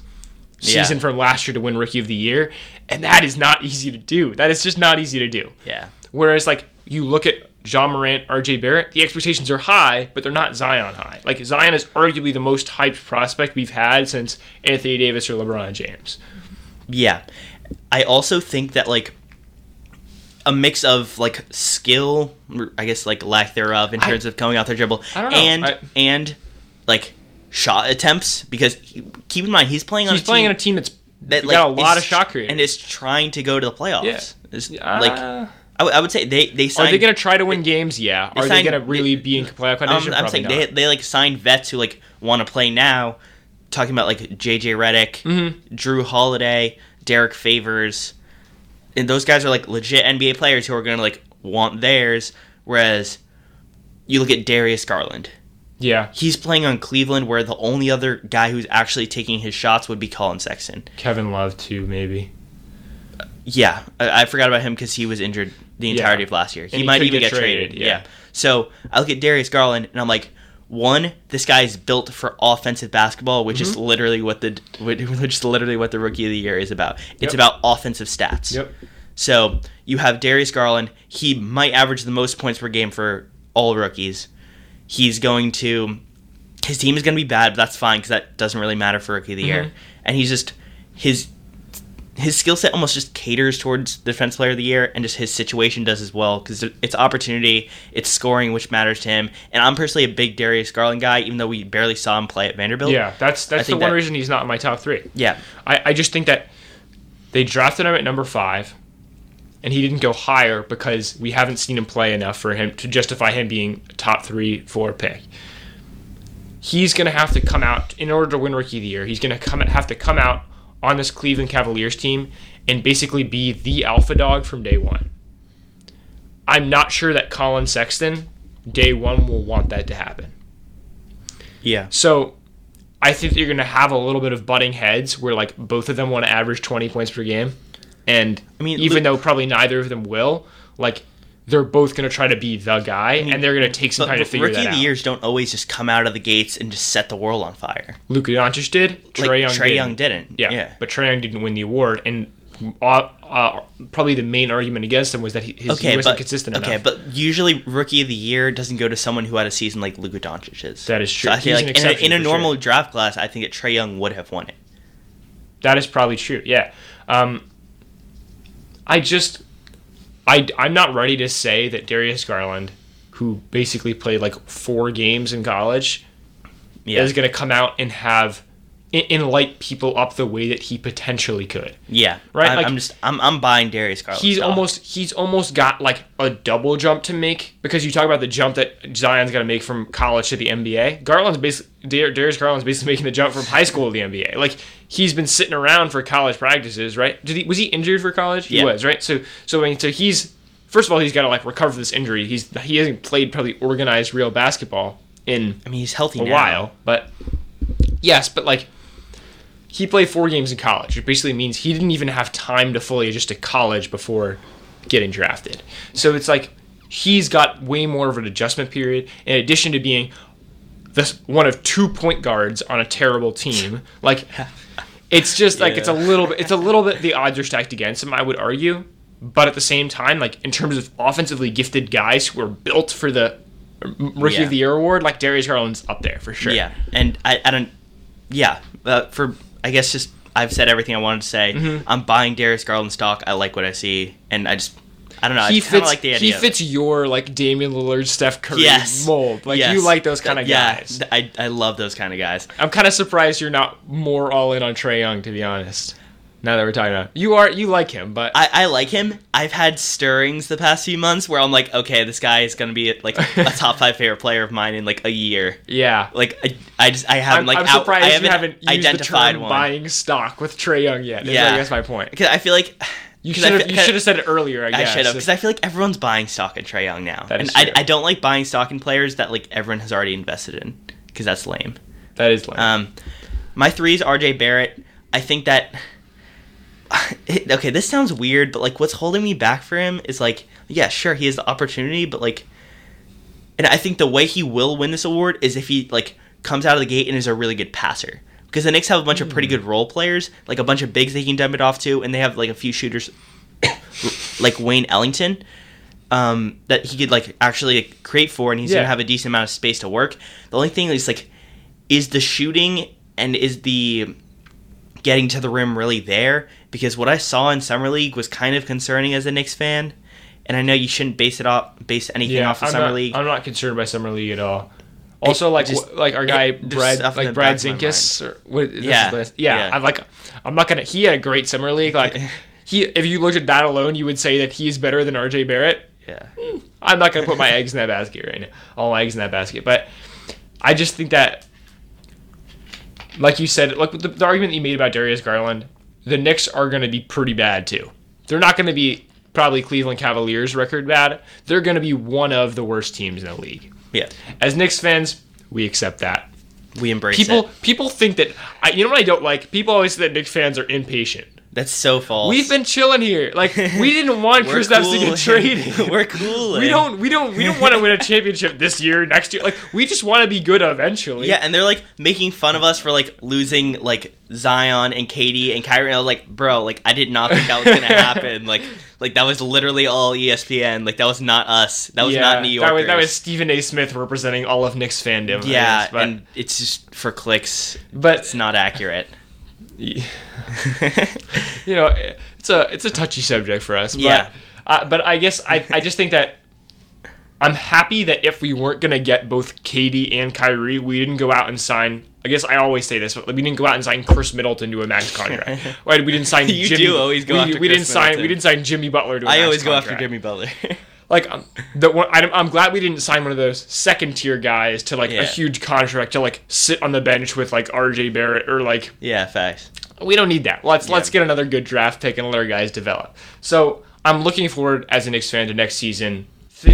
season Yeah. from last year to win rookie of the year, and that is not easy to do. That is just not easy to do. yeah. Whereas like you look at John Morant, RJ Barrett, the expectations are high, but they're not Zion high. Like Zion is arguably the most hyped prospect we've had since Anthony Davis or LeBron James. Yeah. I also think that like a mix of like skill, I guess like lack thereof in I- terms of coming out their dribble, I don't know. and I- and like shot attempts because he- keep in mind he's playing on He's a playing team on a team that's that got a lot is- of shot creators. and is trying to go to the playoffs. Yeah. It's, Uh, like I, would- say they they Are they going to try to win games? Yeah. Are they going to really be in playoff um, contention? I'm Probably saying not. they they like signed vets who like want to play now. Talking about like JJ Redick, Mm-hmm. Jrue Holiday, Derrick Favors, and those guys are like legit NBA players who are going to like want theirs. Whereas you look at Darius Garland. Yeah, He's playing on Cleveland, where the only other guy who's actually taking his shots would be Collin Sexton. Kevin Love too, maybe. Yeah, I, I forgot about him because he was injured the entirety Yeah. of last year. He, might even get get, traded. traded, Yeah. yeah. So I look at Darius Garland and I'm like, one, this guy is built for offensive basketball, which Mm-hmm. is literally what the which is literally what the rookie of the year is about. It's Yep. about offensive stats. Yep. So you have Darius Garland. He might average the most points per game for all rookies. He's going to. His team is going to be bad, but that's fine because that doesn't really matter for rookie of the year. Mhm. And he's just his his skill set almost just caters towards defense player of the year, and just his situation does as well because it's opportunity, it's scoring, which matters to him. And I'm personally a big Darius Garland guy, even though we barely saw him play at Vanderbilt. Yeah, that's that's the one that- reason he's not in my top three. yeah, I, I just think that they drafted him at number five, and he didn't go higher because we haven't seen him play enough for him to justify him being a top three, four pick. He's going to have to come out in order to win Rookie of the Year. He's going to come have to come out on this Cleveland Cavaliers team and basically be the alpha dog from day one. I'm not sure that Collin Sexton, day one, will want that to happen. yeah, So I think that you're going to have a little bit of butting heads where like both of them want to average 20 points per game. And I mean, even Lu- though probably neither of them will, like they're both going to try to be the guy and they're going to take some but, time to but figure rookie of the out. years don't always just come out of the gates and just set the world on fire. Luka Doncic did. Trae Like, Young didn't. Young didn't. Yeah, Yeah. but Trae Young didn't win the award, and uh, uh, probably the main argument against him was that he, his, Okay, he wasn't but consistent okay, enough. but usually rookie of the year doesn't go to someone who had a season like Luka Doncic's. That is true. So I feel He's like in a, in a normal sure. draft class, I think that Trae Young would have won it. That is probably true. Yeah. Um, I just, I I'm not ready to say that Darius Garland, who basically played like four games in college, Yeah, is going to come out and have en- enlight people up the way that he potentially could. yeah, Right, I'm, like- I'm just I'm I'm buying Darius Garland. He's almost he's almost got like a double jump to make because you talk about the jump that Zion's got to make from college to the NBA. Garland's basically Dar- Darius Garland's basically making the jump from high school to the NBA. Like he's been sitting around for college practices, right? Did he was he injured for college? He Yeah. was, right? So so I mean, so he's first of all he's got to like recover from this injury. He's he hasn't played probably organized real basketball in I mean, he's healthy a now. while, but yes, but like he played four games in college. It basically means he didn't even have time to fully adjust to college before getting drafted. So it's like he's got way more of an adjustment period. In addition to being this one of two point guards on a terrible team, like it's just like it's a little bit. It's a little bit. The odds are stacked against him. I would argue. But at the same time, like in terms of offensively gifted guys who are built for the Rookie Yeah. of the Year award, like Darius Garland's up there for sure. Yeah, and I, I don't. Yeah, uh, for I guess just I've said everything I wanted to say. Mm-hmm. I'm buying Darius Garland stock. I like what I see, and I just I don't know. he fits. like the idea. he fits your like Damian Lillard, Steph Curry Yes. mold. Like Yes. you like those kind of yeah, guys. I I love those kind of guys. I'm kind of surprised you're not more all in on Trae Young, to be honest. Now that we're talking about, you are you like him, but I, I like him. I've had stirrings the past few months where I'm like, okay, this guy is gonna be like a top five favorite player of mine in like a year. yeah. Like I, I just I haven't I'm, like I'm out- surprised I haven't, you haven't identified one. buying stock with Trae Young yet. Yeah, Yeah. that's my point. Because I feel like You should have you should have said it earlier. I I guess. should have because I feel like everyone's buying stock in Trae Young now, and I. I don't like buying stock in players that like everyone has already invested in because that's lame. that is lame. Um, my three is RJ Barrett. I think that. Okay, this sounds weird, but like, what's holding me back for him is like, yeah, sure, he has the opportunity, but like, and I think the way he will win this award is if he like comes out of the gate and is a really good passer. Because the Knicks have a bunch of pretty good role players, like a bunch of bigs they can dump it off to, and they have like a few shooters, like Wayne Ellington, um, that he could like actually like, create for, and he's Yeah. gonna have a decent amount of space to work. The only thing is like, is the shooting and is the getting to the rim really there? Because what I saw in summer league was kind of concerning as a Knicks fan, and I know you shouldn't base it off base anything yeah, off of I'm summer not, league. I'm not concerned by summer league at all. Also, like just- wh- like our guy Brad, like Brad back of my Zinkus, or what, this is Yeah, the- yeah, yeah. I'm like, I'm not gonna. He had a great summer league. Like, he, if you looked at that alone, you would say that he's better than RJ Barrett. yeah, hmm, I'm not gonna put my eggs in that basket right now. All my eggs in that basket, but I just think that, like you said, like the, the argument that you made about Darius Garland, the Knicks are gonna be pretty bad too. They're not gonna be probably Cleveland Cavaliers record bad, they're going to be one of the worst teams in the league. Yeah, As Knicks fans, we accept that. we embrace People it. people think that I, you know what I don't like. People always say that Knicks fans are impatient. That's so false. We've been chilling here. Like we didn't want Chris Kristaps to cool. get traded. We're cool. We eh? don't we don't we don't want to win a championship this year, next year. Like we just want to be good eventually. Yeah, and they're like making fun of us for like losing like Zion and Katie and Kyrie. And I was like, bro, like I did not think that was gonna happen. like, like that was literally all ESPN. Like that was not us. That was not New York. That was, that was Stephen A. Smith representing all of Knicks fandom. Yeah, guess, but, and it's just for clicks. but It's not accurate. you know, it's a it's a touchy subject for us. But, Yeah. Uh, but I guess I I just think that I'm happy that if we weren't gonna get both Katie and Kyrie, we didn't go out and sign. I guess I always say this, but we didn't go out and sign Khris Middleton to a max contract. right? We didn't sign. You Jimmy, do always go we, after we didn't Khris sign. Middleton. We didn't sign Jimmy Butler to. a I max always go after. Jimmy Butler. Like um, the one, I'm, I'm glad we didn't sign one of those second tier guys to like Yeah. a huge contract to like sit on the bench with like R.J. Barrett or like yeah, facts. we don't need that. Let's let's get another good draft pick and let our guys develop. So I'm looking forward as a Knicks fan to next season,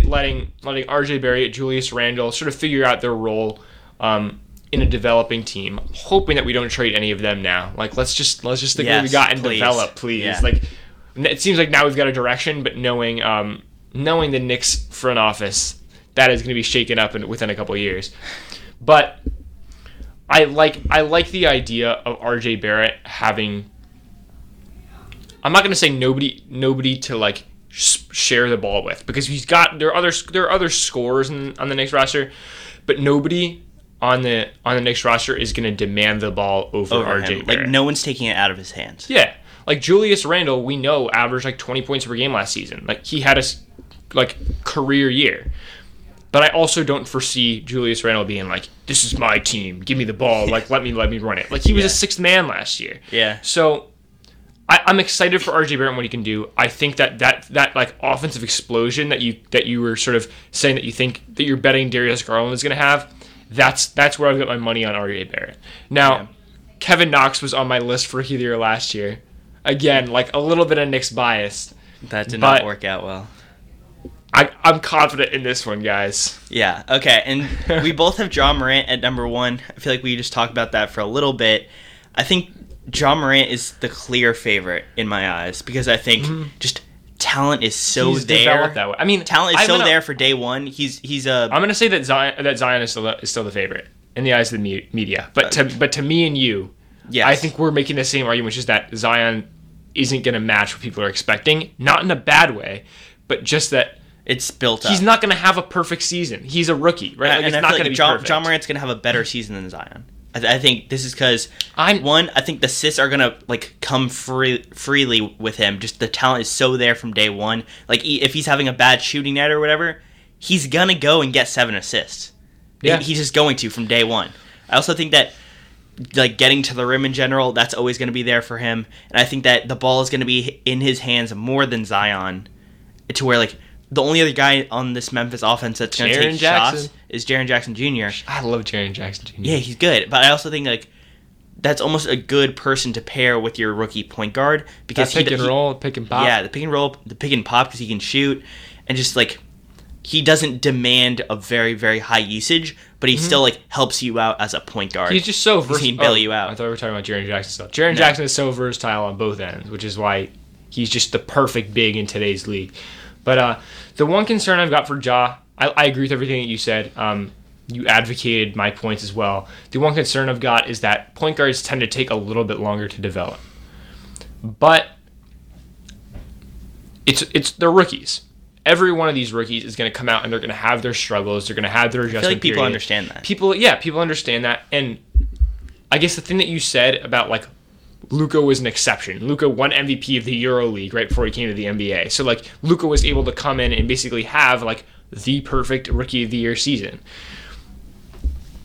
letting letting R.J. Barrett, Julius Randle sort of figure out their role um, in a developing team. I'm hoping that we don't trade any of them now. Like let's just let's just stick with what we got and please. develop, please. Yeah. Like it seems like now we've got a direction, but knowing um, knowing the Knicks front office, that is going to be shaken up in, within a couple of years. But I like I like the idea of RJ Barrett having. I'm not going to say nobody nobody to like sh- share the ball with because he's got there are other there are other scorers in, on the Knicks roster, but nobody on the on the Knicks roster is going to demand the ball over, Over RJ. Barrett. Like no one's taking it out of his hands. Yeah, like Julius Randle, we know averaged like 20 points per game last season. Like he had a like career year. But I also don't foresee Julius Randle being like, "This is my team. Give me the ball. Like let me let me run it." Like he was Yeah. a sixth man last year. Yeah. So I, I'm excited for RJ Barrett and what he can do. I think that that that like offensive explosion that you that you were sort of saying that you think that you're betting Darius Garland is going to have. That's that's where I've got my money on RJ Barrett. Now, Yeah. Kevin Knox was on my list for Rookie of the Year last year. Again, like a little bit of Knicks bias. That did not work out well. I, I'm confident in this one, guys. Yeah. Okay. And we both have John Morant at number one. I feel like we just talked about that for a little bit. I think John Morant is the clear favorite in my eyes because I think just talent is so Mm-hmm. He's there. that way. I mean, Talent is I'm so gonna- there for day one. He's he's a I'm gonna say that Zion that Zion is still the, is still the favorite in the eyes of the media, but to but to me and you, yes. I think we're making the same argument, which is that Zion isn't gonna match what people are expecting, not in a bad way, but just that it's built up. he's not gonna have a perfect season. He's a rookie, right? Like, and it's I not feel gonna be John, perfect. John Morant's gonna have a better season than Zion. I, th- I think this is because I'm- one. I think the assists are gonna like come free freely with him. Just the talent is so there from day one. Like he, if he's having a bad shooting night or whatever, he's gonna go and get seven assists. Yeah. He- he's just going to from day one. I also think that like getting to the rim in general, that's always going to be there for him. And I think that the ball is going to be in his hands more than Zion, to where like the only other guy on this Memphis offense that's going to take Jackson. shots is Jaren Jackson Jr. I love Jaren Jackson Jr. Yeah, he's good, but I also think like that's almost a good person to pair with your rookie point guard that because pick he, and he- roll, pick and pop. yeah, the pick and roll, the pick and pop because he can shoot, and just like he doesn't demand a very very high usage, but he still like helps you out as a point guard. Mm-hmm. He's just so He versatile. can bail you out. I thought we were talking about Jaren Jackson stuff. Jaren Jackson is so versatile on both ends, which is why he's just the perfect big in today's league. But uh, the one concern I've got for Ja, I, I agree with everything that you said. Um, you advocated my points as well. The one concern I've got is that point guards tend to take a little bit longer to develop. But it's it's they're rookies. Every one of these rookies is going to come out and they're going to have their struggles. They're going to have their I adjustment. feel like people period. understand that. People, yeah, people understand that, and I guess the thing that you said about like Luka was an exception. Luka won MVP of the Euro League right before he came to the NBA. So like Luka was able to come in and basically have like the perfect Rookie of the Year season.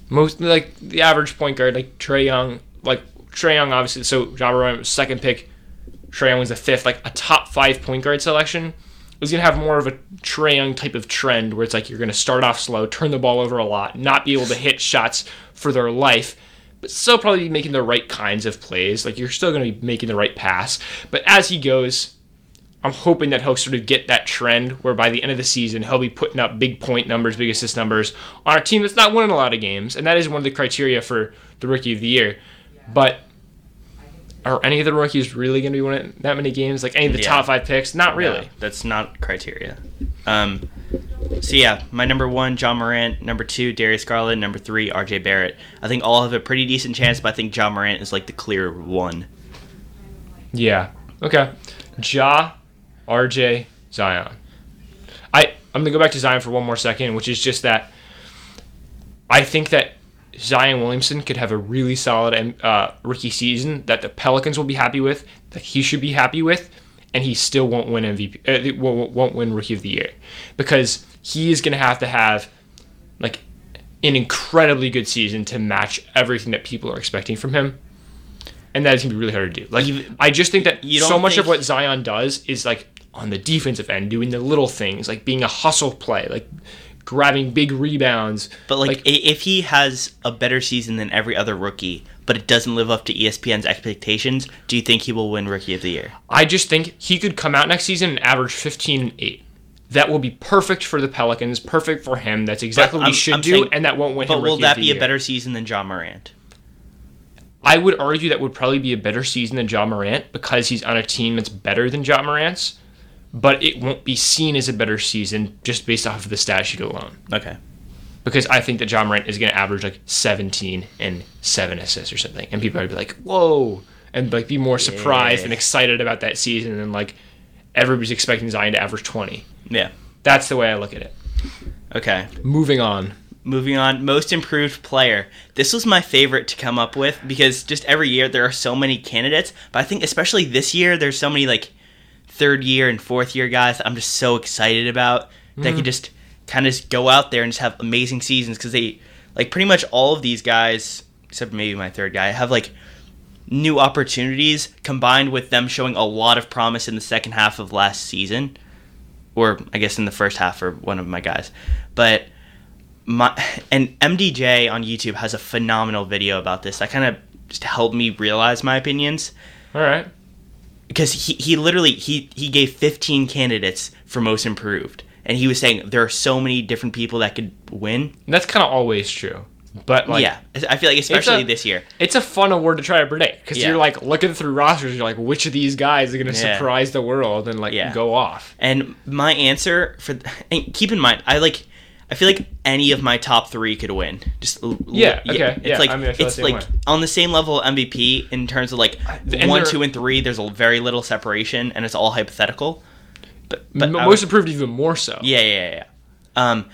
Most like the average point guard like Trae Young, like Trae Young obviously. So John Moran was second pick. Trae Young was the fifth. Like a top five point guard selection is going to have more of a Trae Young type of trend where it's like you're going to start off slow, turn the ball over a lot, not be able to hit shots for their life, but still probably be making the right kinds of plays. Like you're still going to be making the right pass. But as he goes, I'm hoping that he'll sort of get that trend where by the end of the season he'll be putting up big point numbers, big assist numbers on a team that's not winning a lot of games, and that is one of the criteria for the rookie of the year. But are any of the rookies really going to be winning that many games? Like any of the Yeah. top five picks? Not No, really. that's not criteria. Um, so yeah, my number one, John Morant. Number two, Darius Garland. Number three, R.J. Barrett. I think all have a pretty decent chance, but I think John Morant is like the clear one. Yeah. Okay. Ja, RJ, Zion. I I'm gonna go back to Zion for one more second, which is just that I think that Zion Williamson could have a really solid uh, rookie season that the Pelicans will be happy with, that he should be happy with, and he still won't win MVP. Uh, won't won't win Rookie of the Year because he is gonna have to have like an incredibly good season to match everything that people are expecting from him. And that is gonna be really hard to do. Like Even- I just think that You so much of what Zion does is like on the defensive end, doing the little things, like being a hustle play, like grabbing big rebounds. But like, i if he has a better season than every other rookie, but it doesn't live up to ESPN's expectations, do you think he will win Rookie of the Year? I just think he could come out next season and average 15 and 8. That will be perfect for the Pelicans, perfect for him. That's exactly what I'm- he should I'm do, saying- and that won't win But him will Rookie that of the be a Year. better season than John Morant? I would argue that would probably be a better season than John Morant because he's on a team that's better than John Morant's, but it won't be seen as a better season just based off of the stat sheet alone. Okay. Because I think that John Morant is going to average like 17 and 7 assists or something. And people are going to be like, whoa, and like be more surprised and excited about that season. And like everybody's expecting Zion to average 20. Yeah. That's the way I look at it. Okay. Moving on. Moving on, most improved player. This was my favorite to come up with because just every year there are so many candidates, but I think especially this year there's so many like third year and fourth year guys that I'm just so excited about that can mm-hmm. just kind of just go out there and just have amazing seasons because they like pretty much all of these guys except maybe my third guy have like new opportunities combined with them showing a lot of promise in the second half of last season or I guess in the first half for one of my guys. But my and MDJ on YouTube has a phenomenal video about this. That kind of just helped me realize my opinions All right. because he, he literally he he gave 15 candidates for most improved and he was saying there are so many different people that could win. And that's kind of always true. But like, yeah, I feel like especially a- this year. it's a fun award to try to predict because Yeah. you're like looking through rosters. You're like, which of these guys are going to Yeah. surprise the world and like Yeah. go off? And my answer for and keep in mind, I like I feel like any of my top three could win. Just Yeah, okay, It's yeah, like I mean, I it's like way. on the same level MVP in terms of like and one, two, and three. There's a very little separation, and it's all hypothetical. But, but most would- improved even more so. yeah, yeah, yeah. Um,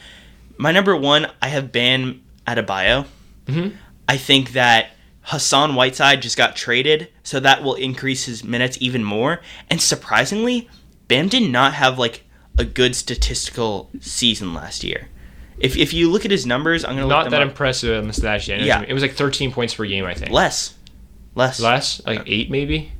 my number one, I have Bam Adebayo. Mhm. I think that Hassan Whiteside just got traded, so that will increase his minutes even more. And surprisingly, Bam did not have like a good statistical season last year. If, if you look at his numbers, I'm gonna look Not that up. impressive on the stat sheet. Yeah. It was like 13 points per game, I think. less, less, Less? Like 8 maybe?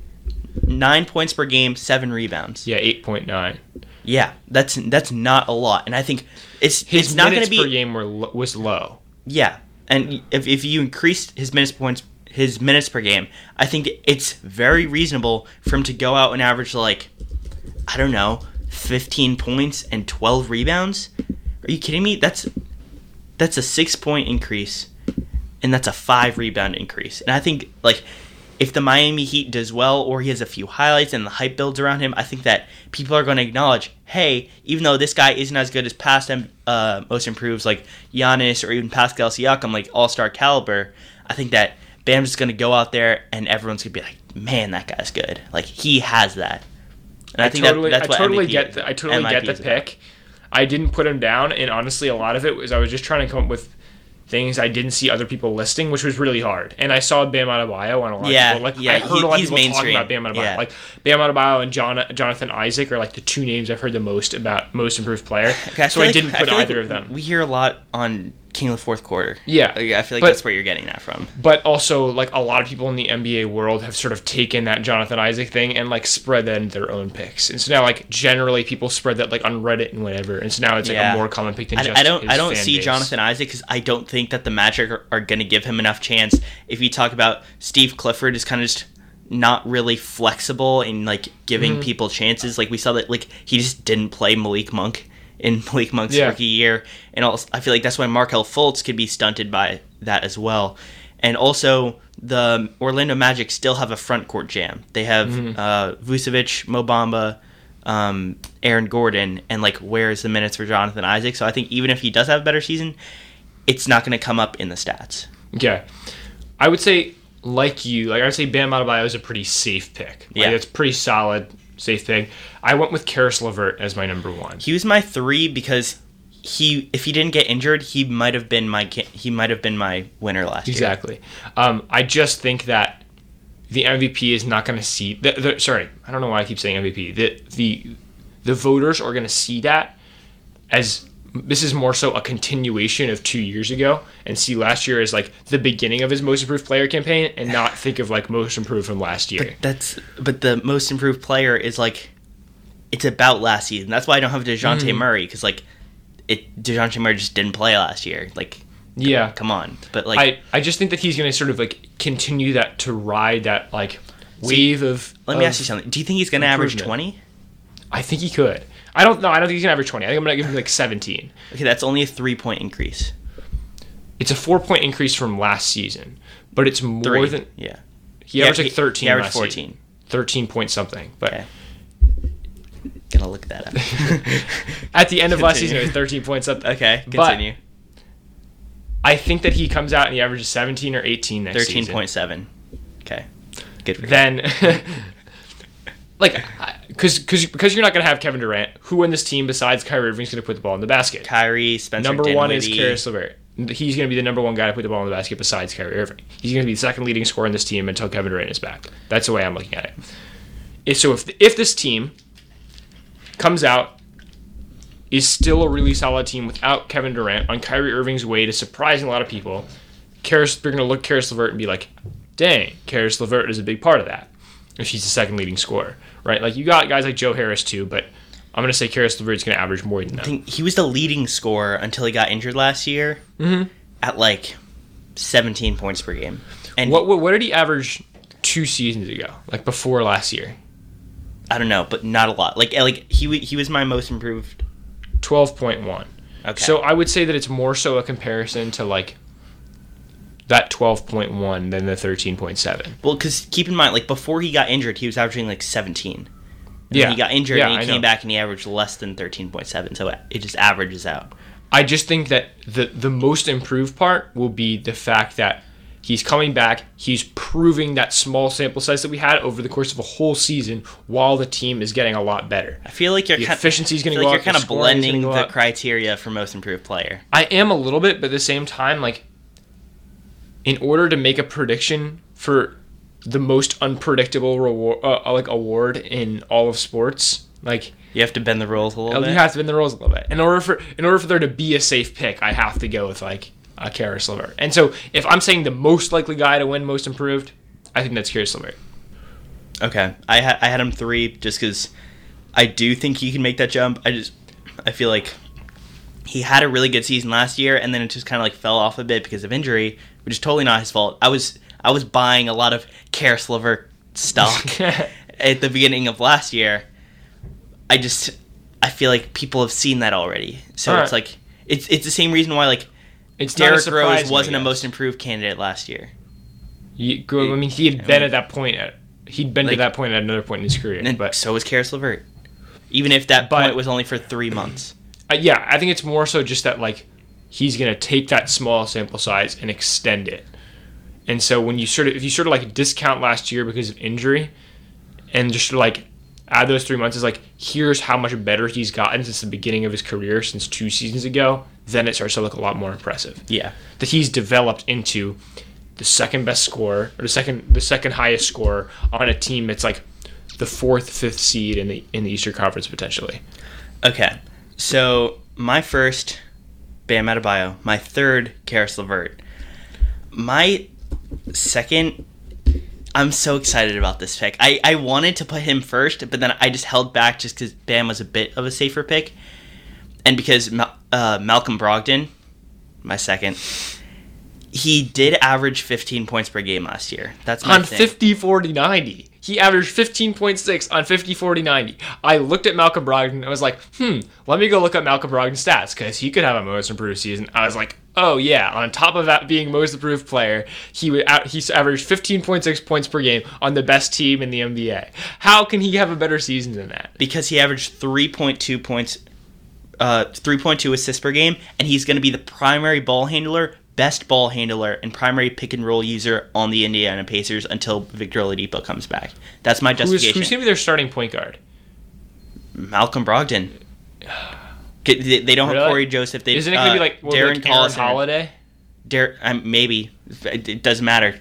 Nine points per game, seven rebounds. Yeah, 8.9. Yeah, that's that's not a lot, and I think it's His it's not going to be per game were lo- was low. Yeah, and if, if you increase his minutes points, his minutes per game, I think it's very reasonable for him to go out and average like, I don't know, fifteen points and twelve rebounds. Are you kidding me? That's that's a six point increase, and that's a five rebound increase. And I think like if the Miami Heat does well, or he has a few highlights and the hype builds around him, I think that people are going to acknowledge, hey, even though this guy isn't as good as past uh, most improves like Giannis or even Pascal Siakam, like All Star caliber, I think that Bam's just going to go out there and everyone's going to be like, man, that guy's good. Like he has that. And I, I think totally, that, that's I what totally MVP get the, I totally MIP get the is about. pick. I didn't put him down, and honestly, a lot of it was I was just trying to come up with things I didn't see other people listing, which was really hard. And I saw Bam Adebayo on a lot Yeah, of people. Like yeah, I heard he- a lot of people talking mainstream. about Bam Adebayo. Yeah. Like Bam Adebayo and John, Jonathan Isaac are like the two names I've heard the most about most improved player. Okay, so I like- didn't put like either of them. We hear a lot on King of the Fourth Quarter. Yeah, Like, I feel like but- that's where you're getting that from. But also, like a lot of people in the NBA world have sort of taken that Jonathan Isaac thing and like spread that into their own picks. And so now, like generally, people spread that like on Reddit and whatever. And so now it's like Yeah. a more common pick than I, just. I don't. I don't see base. Jonathan Isaac because I don't think that the Magic are, are going to give him enough chance. If you talk about Steve Clifford, is kind of just not really flexible in like giving Mhm. people chances. Like we saw that like he just didn't play Malik Monk in Malik Monk's Yeah. rookie year, and also I feel like that's why Markelle Fultz could be stunted by that as well. And also the Orlando Magic still have a front court jam. They have Mhm. uh, Vucevic, Mo Bamba, um, Aaron Gordon, and like where's the minutes for Jonathan Isaac? So I think even if he does have a better season, it's not going to come up in the stats. Yeah, I would say, like you, like I would say Bam Adebayo is a pretty safe pick. Like, Yeah. It's pretty solid, safe pick. I went with Caris LeVert as my number one. He was my three because he, if he didn't get injured, he might have been my he might have been my winner last year. Exactly. Um, I just think that the MVP is not going to see. The, the, sorry, I don't know why I keep saying MVP. The the the voters are going to see that as this is more so a continuation of two years ago, and see last year as like the beginning of his most improved player campaign, and not think of like most improved from last year. But That's but the most improved player is like it's about last season. That's why I don't have Dejounte Mhm. Murray because like it Dejounte Murray just didn't play last year. Like yeah. come on, but like I, I just think that he's going to sort of like continue that to ride that like wave of. let me ask you something. Do you think he's going to average twenty? I think he could. I don't know. I don't think he's gonna average twenty. I think I'm gonna give him like seventeen. Okay, that's only a three point increase. It's a four point increase from last season, but it's more Three. than yeah. he averaged he- like thirteen. he averaged 14. season. Thirteen point something. But Okay. Gonna look that up. at the end of last season, it was thirteen points up. okay, But continue. I think that he comes out and he averages seventeen or eighteen next Thirteen season. point seven. Okay, good for then like because because because you're not gonna have Kevin Durant, who in this team besides Kyrie Irving is gonna put the ball in the basket. Kyrie, Spencer number one is Dinwiddie. Caris LeVert. He's going to be the number one guy to put the ball in the basket besides Kyrie Irving. He's going to be the second leading scorer in this team until Kevin Durant is back. That's the way I'm looking at it. If, so if if this team comes out is still a really solid team without Kevin Durant on Kyrie Irving's way to surprising a lot of people, Caris, they're going to look Caris LeVert and be like, "Dang, Caris LeVert is a big part of that." If he's the second leading scorer, right? Like you got guys like Joe Harris too, but I'm going to say Caris LeVert's going to average more than that. I think he was the leading scorer until he got injured last year Mhm. at like 17 points per game. And What, what what did he average two seasons ago, like before last year? I don't know, but not a lot. Like like he he was my most improved. Twelve point one. Okay. So I would say that it's more so a comparison to like that twelve point one than the thirteen point seven. well, because keep in mind, like before he got injured, he was averaging like 17. And Yeah, then he got injured yeah, and I he know. came back and he averaged less than 13.7. So it just averages out. I just think that the the most improved part will be the fact that he's coming back. He's proving that small sample size that we had over the course of a whole season, while the team is getting a lot better. I feel like you're The efficiency is going to go like up. you're kind of scoring is gonna blending the up. criteria for most improved player. I am a little bit, but at the same time, like, in order to make a prediction for the most unpredictable reward, uh, like award in all of sports, like You have to bend the rules a little you bit. have to bend the rules a little bit. In order for in order for there to be a safe pick, I have to go with like a Caris LeVert. And so, if I'm saying the most likely guy to win most improved, I think that's Caris LeVert. Okay, I had I had him three just because I do think he can make that jump. I just I feel like he had a really good season last year, and then it just kind of like fell off a bit because of injury, which is totally not his fault. I was I was buying a lot of Caris LeVert stock at the beginning of last year. I just I feel like people have seen that already, so Alright. it's like it's it's the same reason why like It's Derrick Rose wasn't a most improved candidate last year. You- I mean, he had been at that point. At, he'd been Like- to that point at another point in his career. But so was Caris LeVert, even if that But- point was only for three months. Uh, yeah, I think it's more so just that like he's gonna take that small sample size and extend it. And so when you sort of if you sort of like discount last year because of injury, and just sort of like add those three months is like here's how much better he's gotten since the beginning of his career, since two seasons ago. Then it starts to look a lot more impressive Yeah. that he's developed into the second best scorer or the second the second highest scorer on a team that's like the fourth, fifth seed in the in the Eastern Conference potentially. Okay. So my first, Bam Adebayo. My third, Caris LeVert. My second, I'm so excited about this pick. I, I wanted to put him first, but then I just held back just because Bam was a bit of a safer pick, and because uh, Malcolm Brogdon, my second, He did average 15 points per game last year. That's my on thing. 50, 40, 90. He averaged 15.6 on 50, 40, 90. I looked at Malcolm Brogdon and I was like, hmm, let me go look up Malcolm Brogdon's stats because he could have a most improved season. I was like, oh yeah, on top of that being most improved player, he would he's averaged 15.6 points per game on the best team in the NBA. How can he have a better season than that? because he averaged 3.2 points, uh, 3.2 assists per game, and he's going to be the primary ball handler, best ball handler, and primary pick and roll user on the Indiana Pacers until Victor Oladipo comes back. That's my Who's, justification. who's going to be their starting point guard? Malcolm Brogdon. They they don't have Cory Joseph. They, Isn't it going to uh, be like, well, Darren like Collison. Holiday? Dar- um, maybe it, doesn't matter.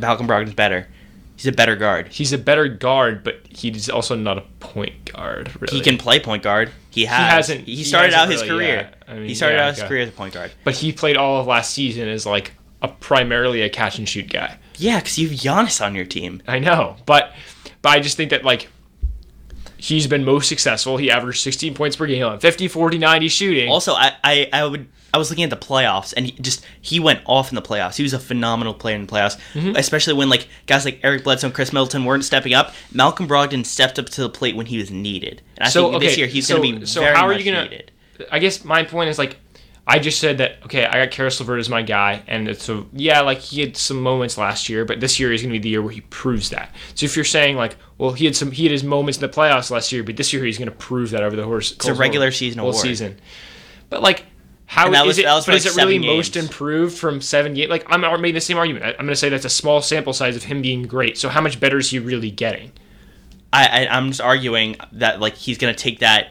Malcolm Brogdon's better. He's a better guard. He's a better guard, but he's also not a point guard. Really. He can play point guard. He has. hasn't- He, he started hasn't out his really, career. I mean, he started yeah, out his career as a point guard. but he played all of last season as like a primarily a catch and shoot guy. Yeah, because you have Giannis on your team. I know, but but I just think that like he's been most successful. He averaged 16 points per game on 50, 40, 90 shooting. Also, I, I, I would I was looking at the playoffs and he just he went off in the playoffs. He was a phenomenal player in the playoffs, Mm-hmm. especially when like guys like Eric Bledsoe and Khris Middleton weren't stepping up. Malcolm Brogdon stepped up to the plate when he was needed, and I So, think this okay, year he's so- going to be so very how are you gonna- needed. I guess my point is like I just said that okay, I got Caris LeVert as my guy, and it's so yeah, like he had some moments last year, but this year is going to be the year where he proves that. So if you're saying like, well, he had some, he had his moments in the playoffs last year, but this year he's going to prove that over the horse. It's a regular season whole award. season. But like, how is was- it? but for, is it really seven most improved from seven games? Like I'm making the same argument. I, I'm going to say that's a small sample size of him being great. So how much better is he really getting? I, I I'm just arguing that like he's going to take that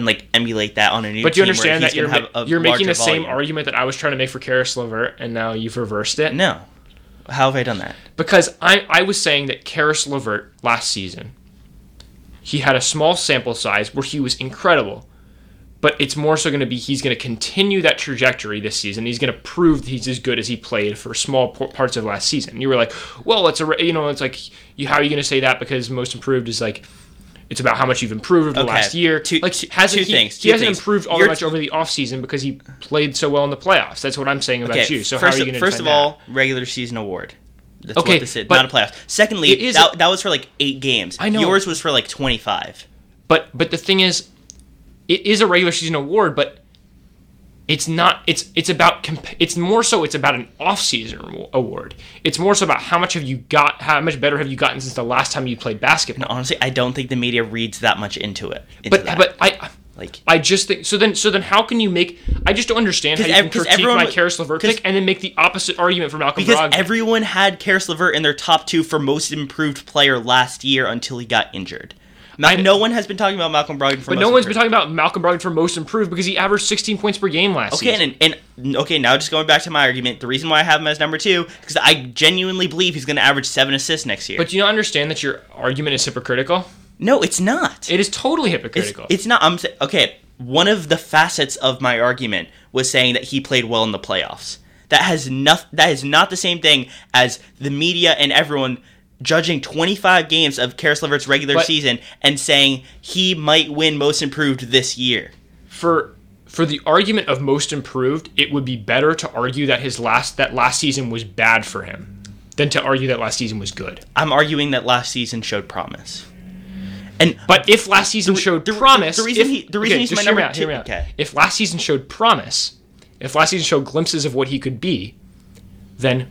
and like emulate that on a new. But do you understand that you're, ma- have a you're making the same argument that I was trying to make for Caris LeVert, and now you've reversed it? No, how have I done that? Because I, I was saying that Caris LeVert last season, he had a small sample size where he was incredible. But it's more so going to be he's going to continue that trajectory this season. He's going to prove that he's as good as he played for small parts of last season. You were like, well, it's a you know it's like you, how are you going to say that because most improved is like it's about how much you've improved over the Okay. last year. Two- like hasn't two he, things, he hasn't things. improved all You're- that much over the offseason because he played so well in the playoffs. That's what I'm saying about Okay, you. So first, how are you going to first of defend that? all, regular season award. That's Okay, what this is, but not a playoff. Secondly, it is that, a- that was for like eight games. I know. Yours was for like 25. But but the thing is, it is a regular season award, but it's not. It's it's about. comp- It's more so. It's about an off season award. It's more so about how much have you got. How much better have you gotten since the last time you played basketball? Honestly, I don't think the media reads that much into it. into but that. but I. like I just think so. Then, so then, how can you make? I just don't understand how you ev- critique everyone my Caris LeVert pick and then make the opposite argument for Malcolm because Brogdon. everyone had Caris LeVert in their top two for most improved player last year until he got injured. No one has been talking about Malcolm Brogdon for but most no one's been improved. talking about Malcolm Brogdon for most improved because he averaged 16 points per game last Okay, season. and, and okay, now just going back to my argument, the reason why I have him as number two because I genuinely believe he's going to average seven assists next year. but do you not understand that your argument is hypocritical? no, it's not. It is totally hypocritical. it's not. I'm okay. One of the facets of my argument was saying that he played well in the playoffs. That has not. That is not the same thing as the media and everyone judging 25 games of Caris LeVert's regular But- season and saying he might win Most Improved this year. for for the argument of most improved, it would be better to argue that his last that last season was bad for him than to argue that last season was good. I'm arguing that last season showed promise. And But if last season The- showed the- promise, the reason if- he- the reason he's just my number out, two- okay. If last season showed promise, if last season showed glimpses of what he could be, then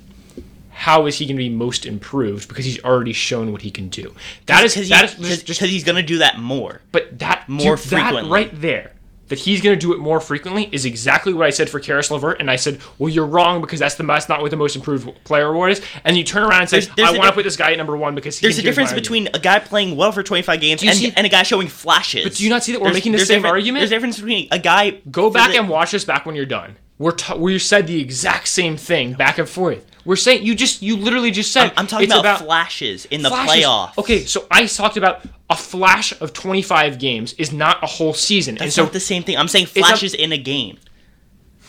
how is he going to be most improved? Because he's already shown what he can do. That is because that is he, just, just he's going to do that more. But that More dude, that frequently. right there, that he's going to do it more frequently is exactly what I said for Caris LeVert, and I said, well, you're wrong because that's the that's not what the most improved player award is. And you turn around and say, There's- there's I want to put this guy at number one because he There's a difference between a guy playing well for 25 games and, see- and a guy showing flashes. But do you not see that we're There's- making the same argument? There's a difference between a guy. Go back the- and watch this back when you're done. We're t- we said the exact same thing back and forth. We're saying you just you literally just said I'm, I'm talking it's about, flashes in the flashes. playoff. Okay, so I talked about a flash of 25 games is not a whole season, and so not the same thing. I'm saying a- flashes in a game.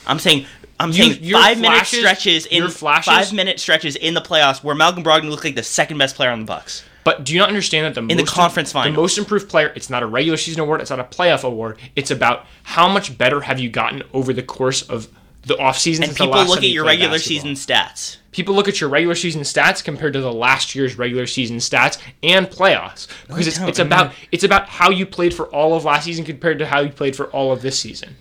I'm saying I'm You- saying five minute stretches in flashes- five minute stretches in the playoffs where Malcolm Brogdon looked like the second best player on the Bucks. But do you not understand that the the most conference final, the most improved player? It's not a regular season award. It's not a playoff award. It's about how much better have you gotten over the course of the offseason. And people look at your regular basketball. season stats. People look at your regular season stats compared to the last year's regular season stats and playoffs because it's, don't. it's about it's about how you played for all of last season compared to how you played for all of this season.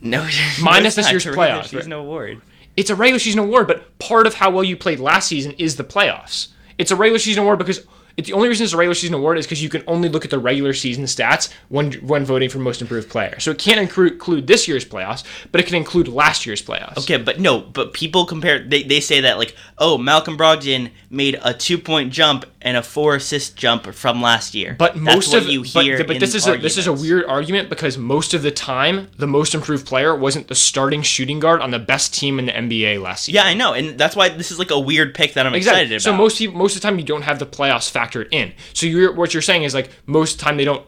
No, Minus no, this year's not. It's a regular playoffs, season award. It's a regular season award, but part of how well you played last season is the playoffs. It's a regular season award because it, the only reason it's a regular season award is because you can only look at the regular season stats when when voting for most improved player. So it can't include this year's playoffs, but it can include last year's playoffs. Okay, but no, but people compare. They, they say that like, oh, Malcolm Brogdon made a two point jump and a four assist jump from last year. But most of you hear. but in this is a, this is a weird argument because most of the time the most improved player wasn't the starting shooting guard on the best team in the NBA last season. Yeah, I know, and that's why this is like a weird pick that I'm excited about. So most people, most of the time you don't have the playoffs factored in. So you're what you're saying is like most of the time they don't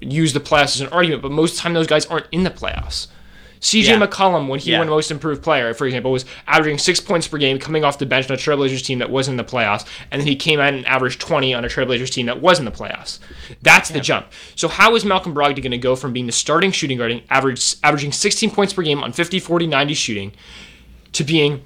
use the playoffs as an argument, but most of the time those guys aren't in the playoffs. CJ Yeah. McCollum, when he Yeah. won Most Improved Player, for example, was averaging six points per game coming off the bench on a Trailblazers team that was in the playoffs, and then he came out and averaged 20 on a Trailblazers team that was in the playoffs. That's the jump. So how is Malcolm Brogdon going to go from being the starting shooting guard, average, averaging 16 points per game on 50, 40, 90 shooting, to being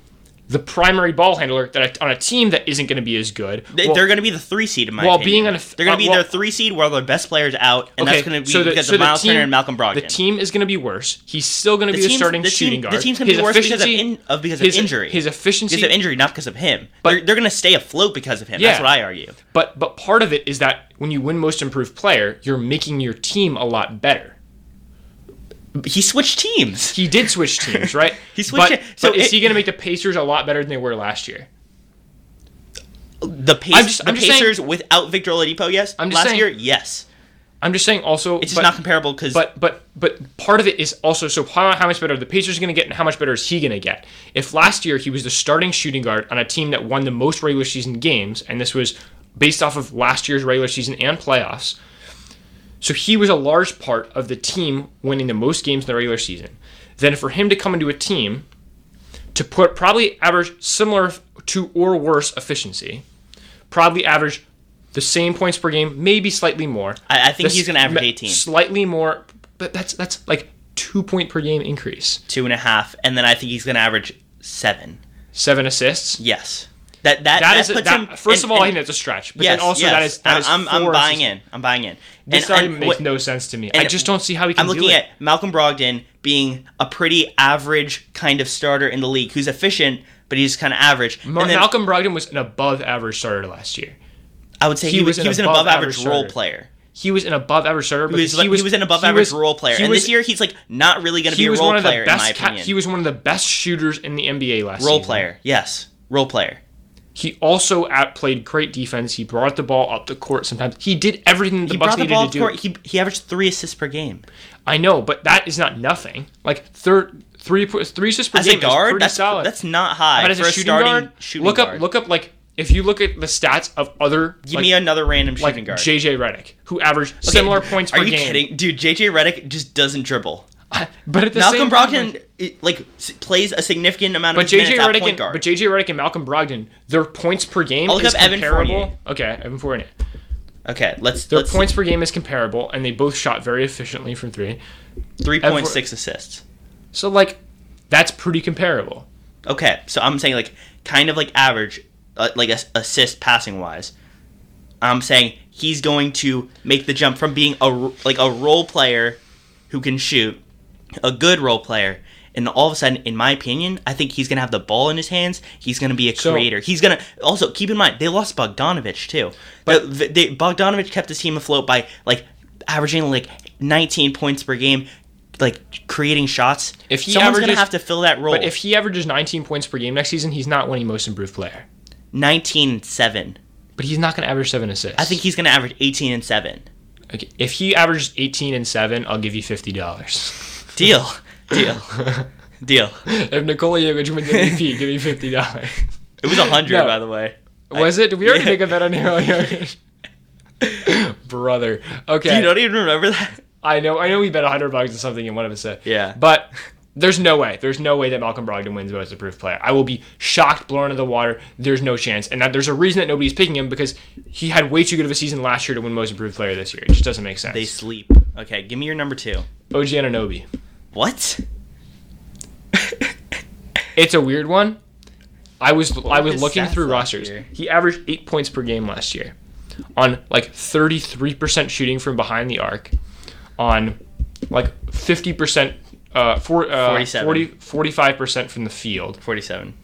the primary ball handler that on a team that isn't going to be as good? They, Well, they're going to be the three seed in my while opinion. being on a- they're going uh, to be well- their three seed while their best players out, and that's going to be so the- because so of Myles team- Turner and Malcolm Brogdon. The team is going to be worse. He's still going to be the starting the team- shooting the team's gonna be His worse because of in- of- because of his, injury. His efficiency, because of injury, not because of him. But- they're they're going to stay afloat because of him. Yeah. That's what I argue. but but part of it is that when you win Most Improved Player, you're making your team a lot better. He switched teams. He did switch teams, right? He switched But, it- so but is he going to make the Pacers a lot better than they were last year? The, Pac- I'm just- the I'm just saying- Pacers without Victor Oladipo, yes. I'm Last saying- year, yes. I'm just saying. Also, It's just but, not comparable because But but but part of it is also so how, how much better are the Pacers going to get and how much better is he going to get? If last year he was the starting shooting guard on a team that won the most regular season games, and this was based off of last year's regular season and playoffs, so he was a large part of the team winning the most games in the regular season. Then for him to come into a team to put probably average similar to or worse efficiency, probably average the same points per game, maybe slightly more. I, I think he's going to average 18, Slightly more, but that's that's like two point per game increase. two and a half, and then I think he's going to average seven. Seven assists. Yes. That that, That that is puts that, him. first and- of all, I think that's a stretch. But yes, then also yes. that is that is I'm, I'm buying in. I'm buying in. This And- and argument makes what- no sense to me. I just don't see how he can I'm looking do it. at Malcolm Brogdon being a pretty average kind of starter in the league, who's efficient, but he's kind of average. Mar- then Malcolm Brogdon was an above average starter last year. I would say he, he was was an he was an above above average average role player. He was an above average starter. He was, because like, he was, an above average was- role player, he and was- this year he's like not really going to be a was role one of the player in my best. Ca- he was one of the best shooters in the NBA last year. role season. player, yes, role player. He also out played great defense. He brought the ball up the court sometimes. He did everything the He Bucks brought the needed ball to up do. court. He he averaged three assists per game. I know, but that is not nothing. Like third, three three assists per As game a guard, is pretty that's solid. that's not high but as a shooting starting guard, shooting look guard. up look up like if you look at the stats of other Give like, me another random like shooting guard. JJ Redick who averaged Okay, similar points Are per you game. kidding, dude? JJ Redick just doesn't dribble. But at the Malcolm same time, Brogdon it, like s- plays a significant amount But of his JJ minutes at Redick point and guard. but JJ Redick and Malcolm Brogdon, their points per game I'll look is up Evan comparable. Fournier. Okay, Evan Fournier. okay, let's Their let's points per game is comparable, and they both shot very efficiently from three. three point six assists. So like, that's pretty comparable. Okay, so I'm saying like kind of like average, uh, like a, assist passing wise. I'm saying he's going to make the jump from being a like a role player who can shoot, a good role player, and all of a sudden, in my opinion, I think he's gonna have the ball in his hands. He's gonna be a So- creator. He's gonna also keep in mind they lost Bogdanovich too. But they, Bogdanovich kept his team afloat by like averaging like 19 points per game, like creating shots. If he someone's gonna averages- have to fill that role. But if he averages 19 points per game next season, he's not winning Most Improved Player. 19 and 7. But he's not going to average seven assists. I think he's going to average 18 and 7. Okay, if he averages 18 and seven, I'll give you fifty dollars. Deal. Deal. Deal. if Nikola Jokic wins MVP, give me fifty dollars. It was 100 No. by the way. Was it? Did we already Yeah. make a bet on Nikola Jokic? Brother. Okay. You don't even remember that? I know. I know we bet hundred bucks on something and one of us said. Yeah. But there's no way. There's no way that Malcolm Brogdon wins Most Improved Player. I will be shocked, blown out of the water. There's no chance. And that there's a reason that nobody's picking him because he had way too good of a season last year to win Most Improved Player this year. It just doesn't make sense. They sleep. Okay, give me your number 2. OG Anunoby. What? It's a weird one. I was I was looking through rosters. year? He averaged eight points per game last year, on like thirty three percent shooting from behind the arc, on like fifty percent, uh, for, uh 40, 45 percent from the field, Forty-seven.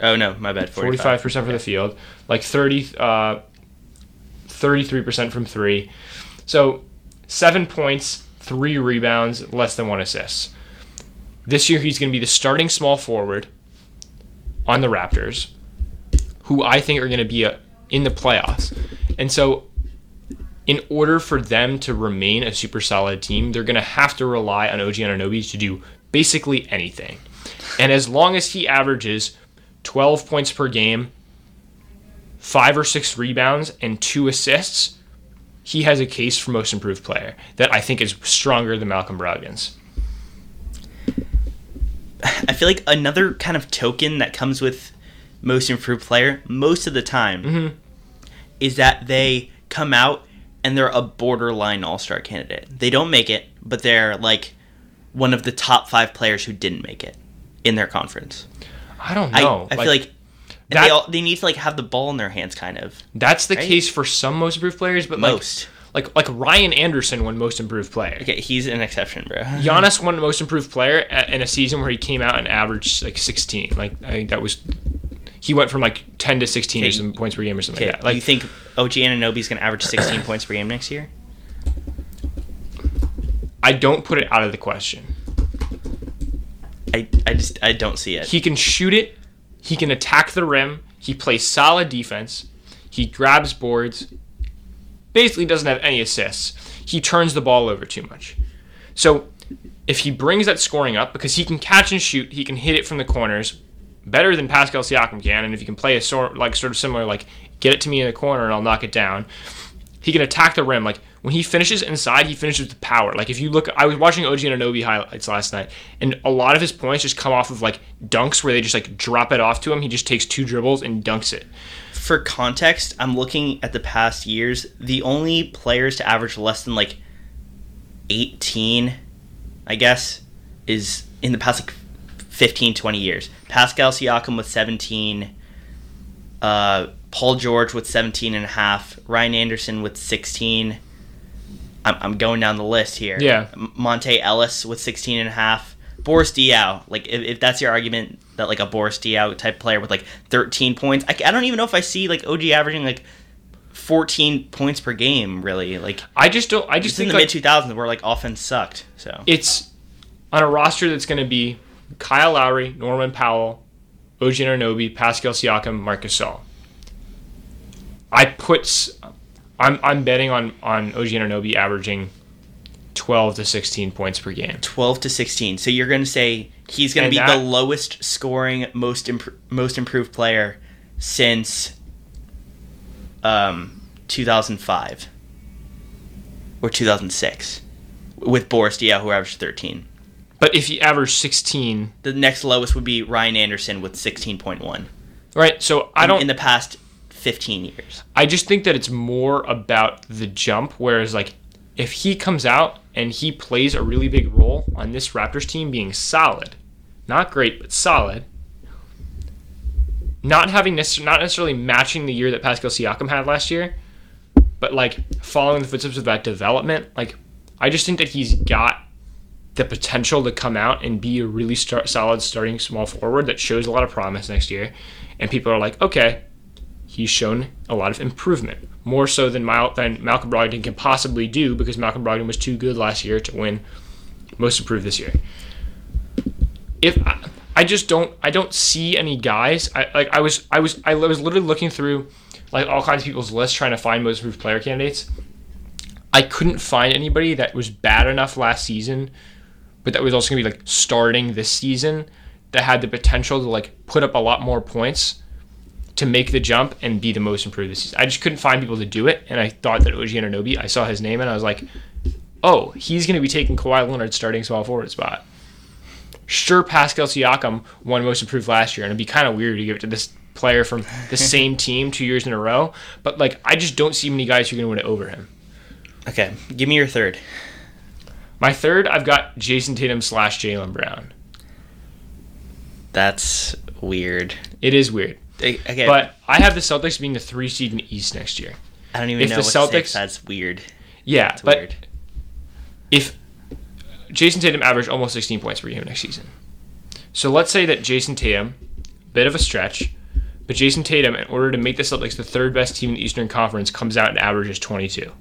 Oh no, my bad. Forty five percent from the field, like thirty, uh, thirty three percent from three. So seven points, three rebounds, less than one assist. This year he's going to be the starting small forward on the Raptors, who I think are going to be a, in the playoffs. And so, in order for them to remain a super solid team, they're going to have to rely on OG Anunoby to do basically anything. And as long as he averages 12 points per game, five or six rebounds, and two assists, he has a case for most improved player that I think is stronger than Malcolm Brogdon's. I feel like another kind of token that comes with most improved player most of the time Mm-hmm. is that they come out and they're a borderline all-star candidate. They don't make it, but they're like one of the top five players who didn't make it in their conference. I don't I, know. I feel like and that- they all, they need to like have the ball in their hands, kind of That's the Right? case for some most improved players, but most. like like Ryan Anderson won most improved player. Okay, he's an exception, bro. Giannis won most improved player a- in a season where he came out and averaged like 16. Like I think that was he went from like 10 to 16 or some points per game or something Okay, like that. Like you think OG Anunoby's going to average 16 points per game next year? I don't put it out of the question. I, I just I don't see it. He can shoot it. He can attack the rim. He plays solid defense. He grabs boards. Basically, doesn't have any assists. He turns the ball over too much. So, if he brings that scoring up, because he can catch and shoot, he can hit it from the corners better than Pascal Siakam can. And if he can play a sort like sort of similar, like get it to me in the corner and I'll knock it down. He can attack the rim. Like when he finishes inside, he finishes with power. Like if you look, I was watching OG and Anunoby highlights last night, and a lot of his points just come off of like dunks where they just like drop it off to him. He just takes two dribbles and dunks it. For context, I'm looking at the past years. The only players to average less than like 18, I guess, is in the past like 15, 20 years. Pascal Siakam with 17, uh, Paul George with 17 and a half, Ryan Anderson with 16. I'm, I'm going down the list here. Yeah. Monta Ellis with 16 and a half. Boris Diaw, like if, if that's your argument that like a Boris Diaw type player with like 13 points, I, I don't even know if I see like OG averaging like 14 points per game really. Like I just don't. I just just in think the like, mid 2000s where like offense sucked. So it's on a roster that's going to be Kyle Lowry, Norman Powell, OG Anunoby, Pascal Siakam, Marcus Gasol. I put, I'm I'm betting on on OG Anunoby averaging twelve to sixteen points per game. 12 to 16. So you're going to say he's going to be that- the lowest scoring most imp- most improved player since um 2005 or 2006 with Boris Diaw who averaged 13. But if you average sixteen, The next lowest would be Ryan Anderson with 16.1. right? So I in- don't. in the past 15 years. I just think that it's more about the jump. Whereas, like, if he comes out and he plays a really big role on this Raptors team being solid, not great, but solid, not having necess- not necessarily matching the year that Pascal Siakam had last year, but like following the footsteps of that development, like I just think that he's got the potential to come out and be a really solid starting small forward that shows a lot of promise next year, and people are like, okay, he's shown a lot of improvement, more so than, Mal- than Malcolm Brogdon can possibly do because Malcolm Brogdon was too good last year to win most improved this year. If I, I just don't, I don't see any guys. I like I was, I was, I was literally looking through like all kinds of people's lists trying to find most improved player candidates. I couldn't find anybody that was bad enough last season, but that was also gonna be like starting this season that had the potential to like put up a lot more points to make the jump and be the most improved this season. I just couldn't find people to do it, and I thought that OG Anunoby. I saw his name and I was like, oh, he's going to be taking Kawhi Leonard's starting small forward spot. Sure, Pascal Siakam won most improved last year, and it'd be kind of weird to give it to this player from the same team two years in a row. But like, I just don't see many guys who are going to win it over him. Okay, give me your third. My third, I've got Jayson Tatum slash Jaylen Brown. That's weird. It is weird. Okay, But I have the Celtics being the three seed in the East next year. I don't even if know the what to say, Celtics- 'cause That's weird. Yeah, It's but weird. if Jayson Tatum averaged almost 16 points per game next season. So let's say that Jayson Tatum, bit of a stretch, but Jayson Tatum, in order to make the Celtics the third best team in the Eastern Conference, comes out and averages 22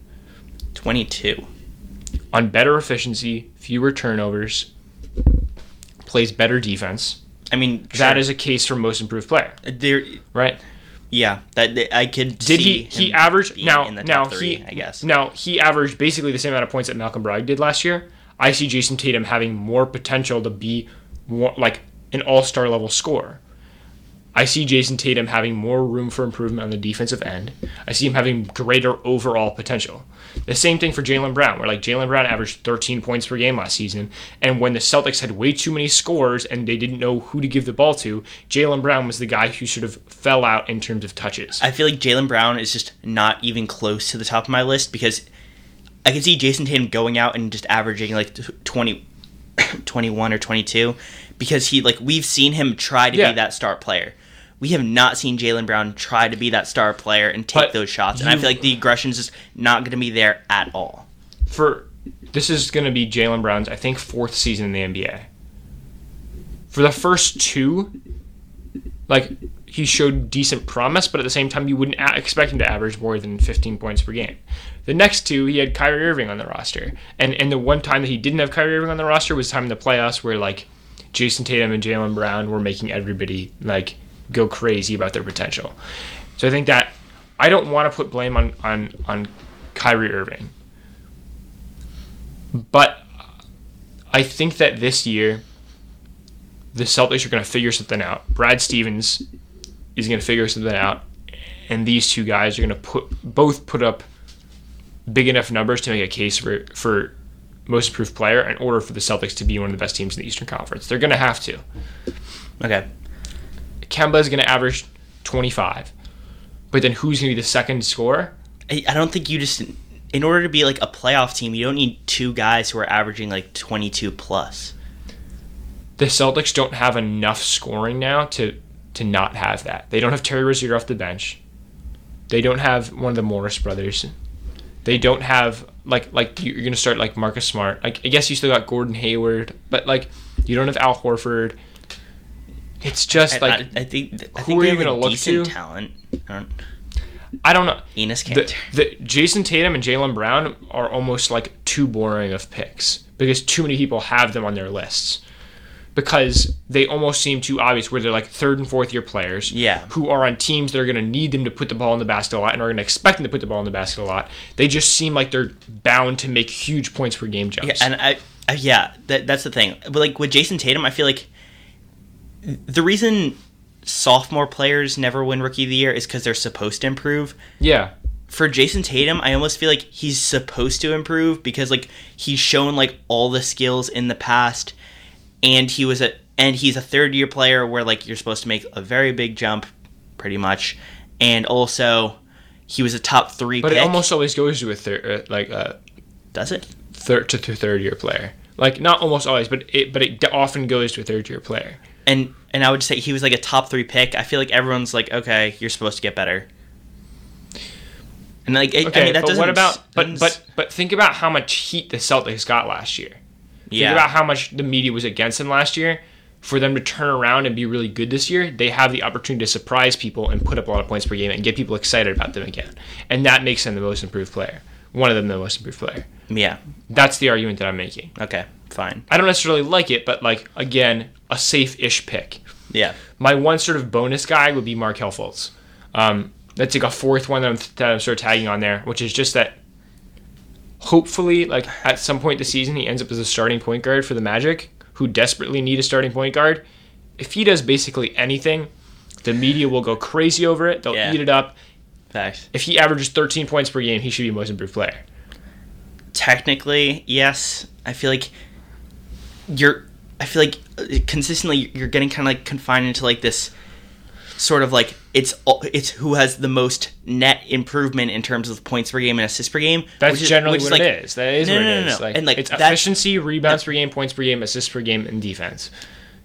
Twenty-two. on better efficiency, fewer turnovers, plays better defense. I mean, That sure. is a case for most improved player, there. right? Yeah, that that- I could. Did see he he averaged now in the now three, he I guess. now he averaged basically the same amount of points that Malcolm Bragg did last year. I see Jayson Tatum having more potential to be more like an all-star level scorer. I see Jayson Tatum having more room for improvement on the defensive end. I see him having greater overall potential. The same thing for Jaylen Brown, where like Jaylen Brown averaged 13 points per game last season, and when the Celtics had way too many scores and they didn't know who to give the ball to, Jaylen Brown was the guy who sort of fell out in terms of touches. I feel like Jaylen Brown is just not even close to the top of my list because I can see Jayson Tatum going out and just averaging like tw- 20, 21 or 22 because he like we've seen him try to Yeah. be that star player. We have not seen Jaylen Brown try to be that star player and take But those shots, and I feel like the aggression's just not going to be there at all. for this is going to be Jaylen Brown's I think fourth season in the NBA. For the first two, like he showed decent promise, but at the same time you wouldn't a- expect him to average more than 15 points per game. The next two, he had Kyrie Irving on the roster, and and the one time that he didn't have Kyrie Irving on the roster was time in the playoffs where like Jayson Tatum and Jaylen Brown were making everybody like go crazy about their potential. So I think that I don't want to put blame on on on Kyrie Irving. But I think that this year, the Celtics are going to figure something out. Brad Stevens is going to figure something out, and these two guys are going to put both put up big enough numbers to make a case for for most improved player in order for the Celtics to be one of the best teams in the Eastern Conference. They're going to have to. Okay, Kemba is going to average 25, but then who's going to be the second scorer? I, I don't think you just in order to be like a playoff team, you don't need two guys who are averaging like 22 plus. the Celtics don't have enough scoring now to to not have that. They don't have Terry Rozier off the bench. They don't have one of the Morris brothers. They don't have like like you're gonna start like Marcus Smart. Like I guess you still got Gordon Hayward, but like you don't have Al Horford. It's just I, like I, I think I who think are you gonna look to? talent. I don't- I don't know. Enos The, Cantor. the Jayson Tatum and Jaylen Brown are almost like too boring of picks because too many people have them on their lists because they almost seem too obvious where they're like third and fourth year players Yeah. who are on teams that are going to need them to put the ball in the basket a lot and are going to expect them to put the ball in the basket a lot. They just seem like they're bound to make huge points per game jumps. Yeah, and I, I yeah, that, that's the thing. But like with Jayson Tatum, I feel like the reason sophomore players never win Rookie of the Year is because they're supposed to improve. yeah. For Jayson Tatum, I almost feel like he's supposed to improve because like he's shown like all the skills in the past, and he was a and he's a third year player where like you're supposed to make a very big jump, pretty much, and also he was a top three. But pick. it almost always goes to a third, uh, like a does it. third to to third year player. Like not almost always, but it but it often goes to a third year player. And and I would say he was like a top three pick. I feel like everyone's like, okay, you're supposed to get better. And like, I- Okay, I mean, that but doesn't. what about but but but think about how much heat the Celtics got last year. Think yeah, about how much the media was against them last year. For them to turn around and be really good this year, they have the opportunity to surprise people and put up a lot of points per game and get people excited about them again. And that makes them the most improved player. One of them the most improved player. yeah. That's the argument that I'm making. Okay, fine. I don't necessarily like it, but like again, a safe-ish pick. Yeah, My one sort of bonus guy would be Mark Fultz. Um, that's like a fourth one that I'm, that I'm sort of tagging on there, which is just that hopefully, like at some point this season, he ends up as a starting point guard for the Magic, who desperately need a starting point guard. If he does basically anything, the media will go crazy over it. They'll Yeah. eat it up. facts. If he averages 13 points per game, he should be most improved player. Technically, yes. I feel like you're. I feel like uh, consistently you're getting kind of like confined into like this sort of like it's it's who has the most net improvement in terms of points per game and assists per game. That's which is- generally which what like, it is. That is No, what no, it no, is. no. Like, And, like, it's efficiency, rebounds per game, points per game, assists per game, and defense.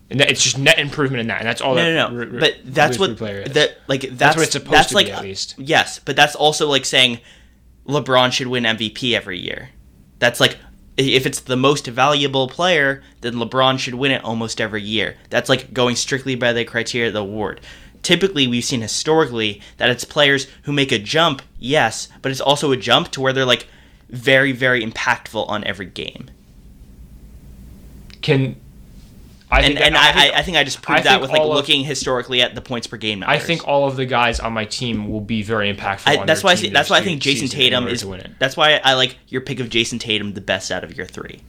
And it's just net improvement in that, and that's all. No, that no, no. re- but that's what that like that's, what it's supposed that's to like be, at least. yes, but that's also like saying LeBron should win MVP every year. That's like if it's the most valuable player, then LeBron should win it almost every year. That's like going strictly by the criteria of the award. Typically, we've seen historically that it's players who make a jump, yes, but it's also a jump to where they're like very, very impactful on every game. Can I And think and that- I, think- I, I think I just I proved that with like of- looking historically at the points per game. I think all of the guys on my team will be very impactful. I, that's why I that's why I think Jayson Tatum is. to win it. That's why I like your pick of Jayson Tatum the best out of your three.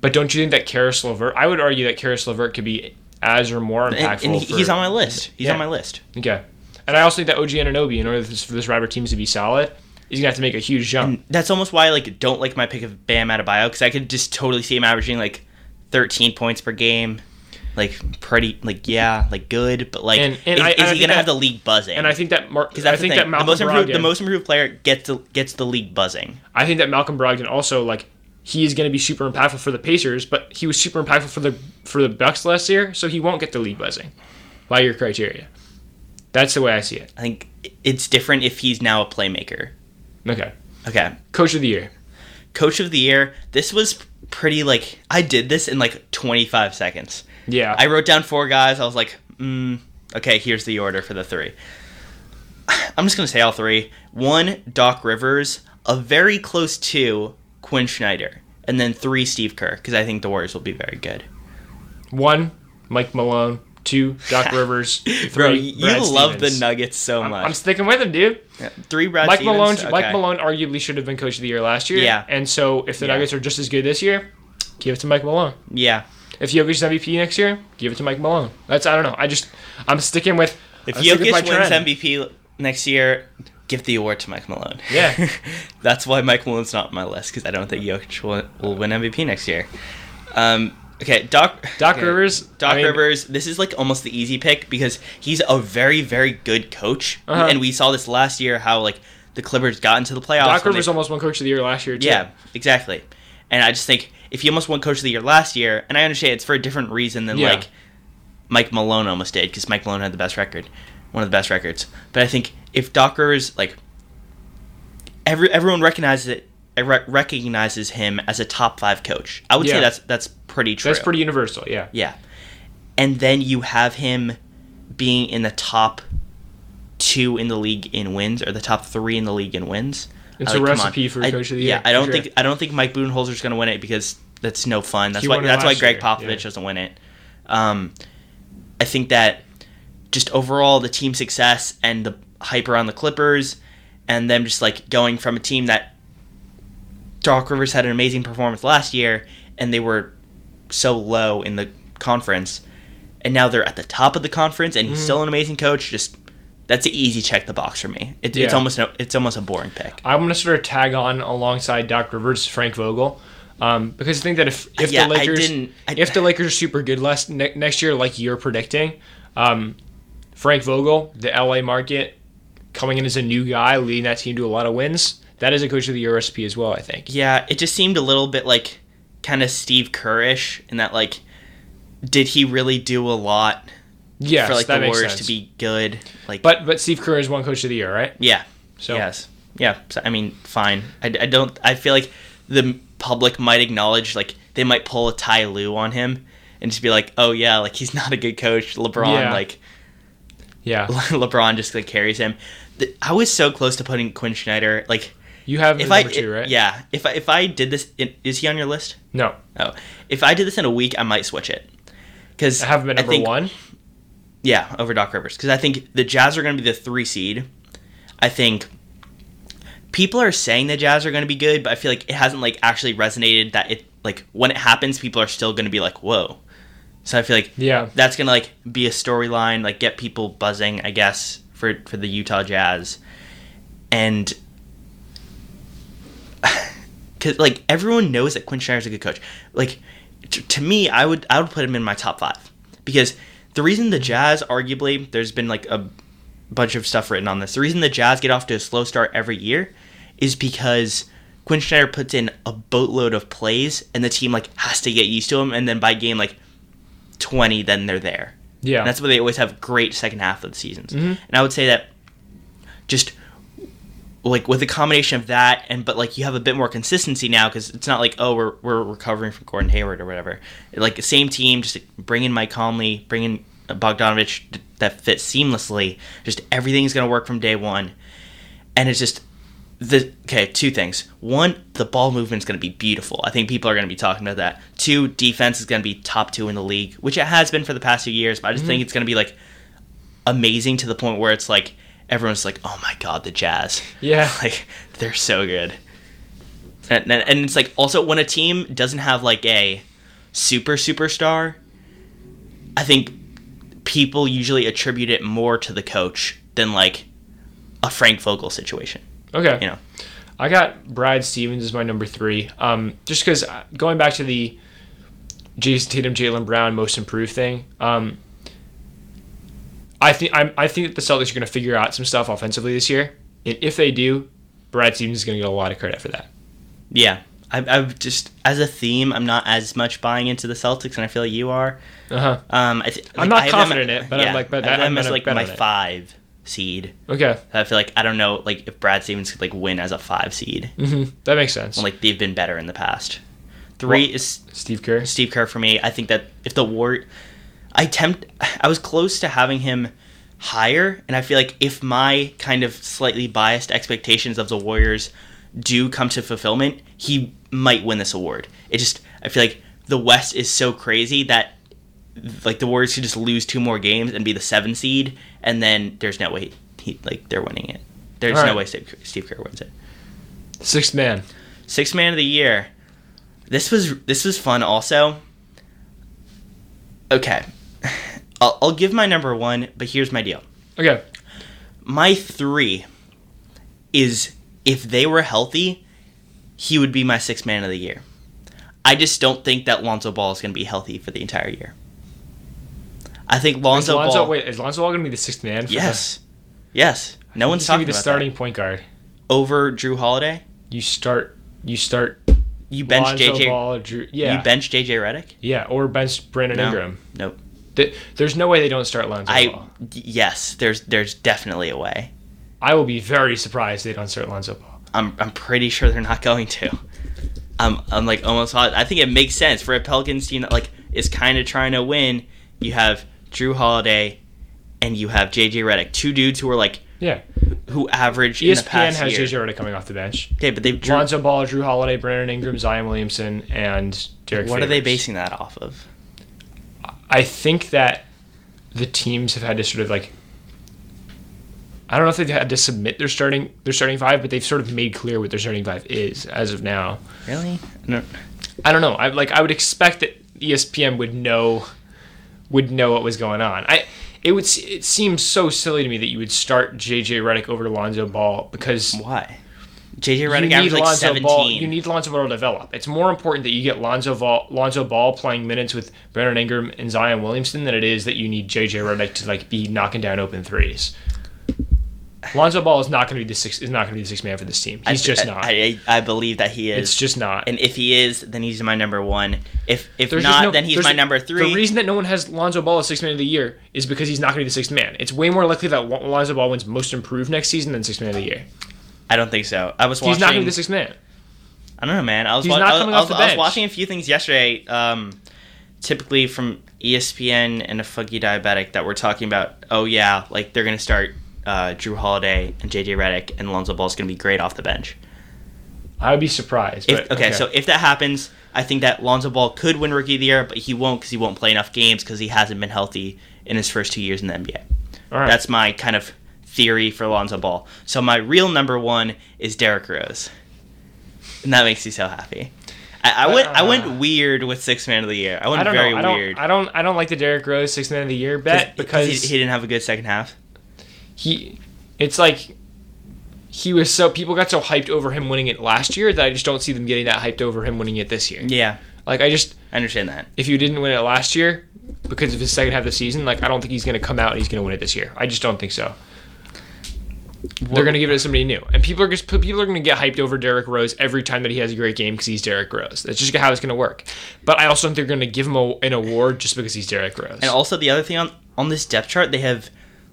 But don't you think that Caris LeVert? I would argue that Caris LeVert could be as or more impactful. and he- for- he's on my list. He's Yeah. on my list. Okay, and I also think that OG Anunoby, in order for this, for this Raptor teams to be solid, he's gonna have to make a huge jump. That's almost why I like don't like my pick of Bam Adebayo because I could just totally see him averaging like 13 points per game, like pretty like yeah like good, but like And- and is, I- is I he gonna have the league buzzing? and I think that Mark, because I think the that thing. The most improved, the most improved player gets the, gets the league buzzing. I think that Malcolm Brogdon also like he is going to be super impactful for the Pacers, but he was super impactful for the for the Bucks last year, so he won't get the league buzzing by your criteria. That's the way I see it. I think it's different if he's now a playmaker. Okay, Okay, Coach of the Year. coach of the year. This was pretty like I did this in like 25 seconds. Yeah, I wrote down four guys. I was like, mm, okay, here's the order for the three. I'm just gonna say all three. One, Doc Rivers. A very close two, Quin Snyder, and then three, Steve Kerr, because I think the Warriors will be very good. one Mike Malone, two Doc Rivers, three Bro, you Brad love Stevens. the Nuggets so I'm, much. I'm sticking with him, dude. three, Brad Mike Stevens? Malone, Okay. Mike Malone, arguably should have been Coach of the Year last year. Yeah. and so if the Yeah. Nuggets are just as good this year, give it to Mike Malone. Yeah. If Jokic's MVP next year, give it to Mike Malone. That's I don't know. I just I'm sticking with. If I'm sticking with wins trend. MVP next year, give the award to Mike Malone. Yeah. That's why Mike Malone's not on my list because I don't think Jokic will, will win MVP next year. Um, okay, Doc Doc okay, Rivers, Doc I mean- Rivers. This is like almost the easy pick because he's a very very good coach, Uh-huh. and we saw this last year how like the Clippers got into the playoffs. Doc Rivers they- almost won Coach of the Year last year too. yeah, exactly. And I just think if he almost won Coach of the Year last year, and I understand it's for a different reason than Yeah. like Mike Malone almost did, because Mike Malone had the best record, one of the best records. But I think if Doc Rivers like every everyone recognizes it, re- recognizes him as a top five coach. I would Yeah. say that's that's pretty true. that's pretty universal. Yeah. Yeah. And then you have him being in the top two in the league in wins or the top three in the league in wins. It's I a recipe for I- coach of the year. Yeah, I don't for think sure. I don't think Mike Budenholzer's going to win it because that's no fun. That's He why that's why Gregg Popovich yeah. doesn't win it. Um, I think that just overall the team success and the hype around the Clippers and them just like going from a team that Doc Rivers had an amazing performance last year and they were so low in the conference and now they're at the top of the conference and he's Mm. still an amazing coach just that's an easy check the box for me it, it's almost no, it's almost a boring pick I'm gonna sort of tag on alongside Doc Rivers, Frank Vogel, um, because I think that if if Yeah, the I Lakers didn't- I- if the Lakers are super good last ne- next year, like you're predicting, um, Frank Vogel, the LA market, coming in as a new guy, leading that team to a lot of wins. That is a coach of the year recipe as well. I think. yeah it just seemed a little bit like kind of steve kerrish in that like did he really do a lot Yes, for like that the warriors sense. to be good like But but Steve Kerr is one coach of the year, right? yeah So yes yeah so, i mean fine I, I don't i feel like the public might acknowledge like they might pull a Ty Lue on him and just be like oh yeah like he's not a good coach lebron Yeah. like yeah, lebron just like carries him The- i was so close to putting Quin Snyder like you have if i two, right? yeah if i if i did this in, is he on your list No, Oh, if I did this in a week, I might switch it. Because I have him at number think, one. Yeah, over Doc Rivers. Because I think the Jazz are going to be the three seed. I think people are saying the Jazz are going to be good, but I feel like it hasn't like actually resonated. That it like when it happens, people are still going to be like, "Whoa." So I feel like Yeah, that's going to like be a storyline, like get people buzzing, I guess, for for the Utah Jazz, and because like everyone knows that Quin Snyder's a good coach. Like t- to me, I would I would put him in my top five because the reason the Jazz, arguably, there's been like a bunch of stuff written on this. The reason the Jazz get off to a slow start every year is because Quin Snyder puts in a boatload of plays, and the team like has to get used to them. and then by game like 20, then they're there. Yeah. And that's why they always have great second half of the seasons. Mhm. And I would say that just like with a combination of that and but like you have a bit more consistency now because it's not like oh we're, we're recovering from Gordon Hayward or whatever. Like the same team, just bring in Mike Conley, bring in Bogdanovich that fits seamlessly. Just everything's gonna work from day one, and it's just the okay two things. One the ball movement's going to be beautiful. I think people are going to be talking about that. Two defense is going to be top two in the league which it has been for the past few years but i just mm-hmm. think it's going to be like amazing to the point where it's like everyone's like oh my god the jazz Yeah. like they're so good and, and, and it's like also when a team doesn't have like a super superstar i think people usually attribute it more to the coach than like a frank vogel situation Okay. you know I got Brad Stevens as my number three. Um, just because going back to the Jayson Tatum, Jaylen Brown most improved thing. Um, I think I'm, I think that the Celtics are going to figure out some stuff offensively this year, and if they do, Brad Stevens is going to get a lot of credit for that. Yeah, I, I've just as a theme, I'm not as much buying into the Celtics, and I feel like you are. Uh huh. Um, I th- I'm like, not I have them- confident in it, but I'm like- but I'm as like my it. five seed. Okay. I feel like I don't know, like if Brad Stevens could like win as a five seed, hmm That makes sense. like they've been better in the past. Three Well- is Steve Kerr. Steve Kerr for me. I think that if the war, I tempt, I was close to having him higher, and I feel like if my kind of slightly biased expectations of the Warriors do come to fulfillment, he might win this award. It just, I feel like the West is so crazy that like the Warriors could just lose two more games and be the seven seed, and then there's no way he like they're winning it. There's All no way Steve, Steve Kerr wins it. Sixth man. Sixth man of the year. This was this was fun also. Okay. I'll, I'll give my number one, but here's my deal. Okay. My three is if they were healthy, he would be my sixth man of the year. I just don't think that Lonzo Ball is going to be healthy for the entire year. I think Lonzo, Lonzo, Ball. wait, is Lonzo Ball going to be the sixth man? For yes, yes. No one's talking to be the starting that. point guard. over Jrue Holiday. You start. You start. You bench Lonzo JJ. Ball, Jrue, yeah. You bench JJ Redick. Yeah, or bench Brandon No. Ingram. Nope. Th- There's no way they don't start Lonzo I Ball. yes, there's there's definitely a way. I will be very surprised they don't start Lonzo Ball. I'm I'm pretty sure they're not going to. I'm I'm like almost. I think it makes sense for a Pelicans team that like is kind of trying to win. You have Jrue Holiday, and you have JJ Redick, two dudes who are like Yeah, who average in the ESPN past has year. JJ Redick coming off the bench. Okay, but they've Lonzo Ball, Jrue Holiday, Brandon Ingram, Zion Williamson, and Derrick. what are they basing that off of? I think that the teams have had to sort of like. I don't know if they've had to submit their starting their starting five, but they've sort of made clear what their starting five is as of now. Really? I don't- I don't know. I like I would expect that ESPN would know would know what was going on. I it would it seems so silly to me that you would start JJ Redick over Lonzo Ball because Why? JJ Redick averaged like Lonzo 17. Ball. You need Lonzo Ball to develop. It's more important that you get Lonzo Ball, Lonzo Ball playing minutes with Brandon Ingram and Zion Williamson than it is that you need JJ Redick to like be knocking down open threes. Lonzo Ball is not going to be the six is not going to be the six man for this team. He's I- just not. I, I believe that he is. it's just not. and if he is, then he's my number one. If if There's not, no- then he's my number three. The reason that no one has Lonzo Ball as sixth man of the year is because he's not going to be the sixth man. It's way more likely that Lonzo Ball wins most improved next season than sixth man of the year. I don't think so. I was watching. He's not going to be the sixth man. I don't know, man. I was, wa- I was, I was, the I was bench. watching a few things yesterday, um, typically from ESPN and a Funky Diabetic that were talking about, oh yeah, like they're gonna start uh, Jrue Holiday and JJ Redick, and Lonzo Ball's gonna be great off the bench. I would be surprised. If, but, okay, so if that happens, I think that Lonzo Ball could win Rookie of the Year, but he won't because he won't play enough games because he hasn't been healthy in his first two years in the NBA. all right. That's my kind of theory for Lonzo Ball. So my real number one is Derrick Rose, and that makes me so happy. I, I went I Uh, went weird with six man of the year. I went I very know. I don't, weird I don't. I don't like the Derrick Rose sixth man of the year bet because he, he didn't have a good second half. he it's like he was so people got so hyped over him winning it last year that I just don't see them getting that hyped over him winning it this year. Yeah, Like I just I understand that. if you didn't win it last year because of his second half of the season, like I don't think he's going to come out and he's going to win it this year. I just don't think so. They're going to give it to somebody new, and people are just people are going to get hyped over Derrick Rose every time that he has a great game because he's Derrick Rose. That's just how it's going to work. But I also think they're going to give him a, an award just because he's Derrick Rose. And also the other thing on on this depth chart, they have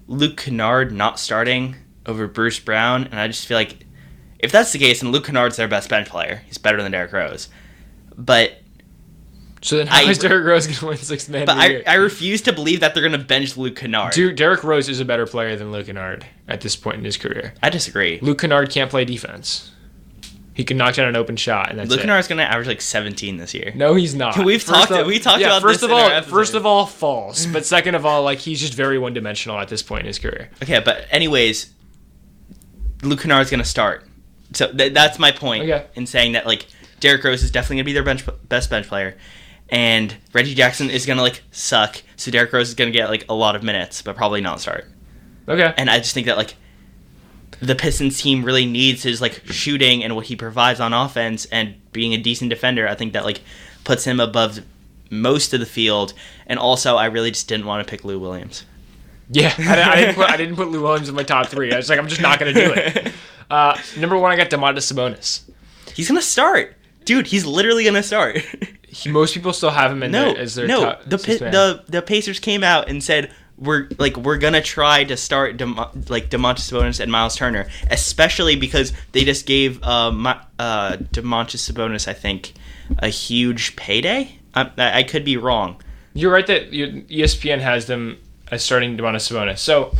Luke Kennard not starting over Bruce Brown, and I just feel like if that's the case, then Luke Kennard's their best bench player. He's better than Derrick Rose. But so then how I- is Derrick Rose going to win six Man but of I? I refuse to believe that they're gonna bench Luke Kennard. Dude, Derrick Rose is a better player than Luke Kennard at this point in his career. I disagree. Luke Kennard can't play defense. He can knock down an open shot, and that's Luke it. Kennard's gonna average like 17 this year. No, he's not. We've First talked- we talked about first this of all, first of all, false. But second of all, like he's just very one dimensional at this point in his career. Okay, but anyways, Luke Kennard's gonna start. So th- that's my point Okay. in saying that like Derrick Rose is definitely gonna be their bench best bench player, and Reggie Jackson is gonna like suck. So Derrick Rose is gonna get like a lot of minutes, but probably not start. Okay. And I just think that like the Pistons team really needs his like shooting and what he provides on offense and being a decent defender. I think that like puts him above most of the field. And also, I really just didn't want to pick Lou Williams. Yeah, I, I didn't put I didn't put Lou Williams in my top three. I was like, I'm just not gonna do it. Uh, number one, I got Domantas Sabonis. He's gonna start, dude. He's literally gonna start. He, most people still have him in no, their, as their no. top the sixth Pi- man. the the Pacers came out and said we're like we're gonna try to start Dem- like Domantas Sabonis and Myles Turner, especially because they just gave uh, my, uh Domantas Sabonis I think a huge payday. I, I could be wrong. You're right that ESPN has them as starting Domantas Sabonis. So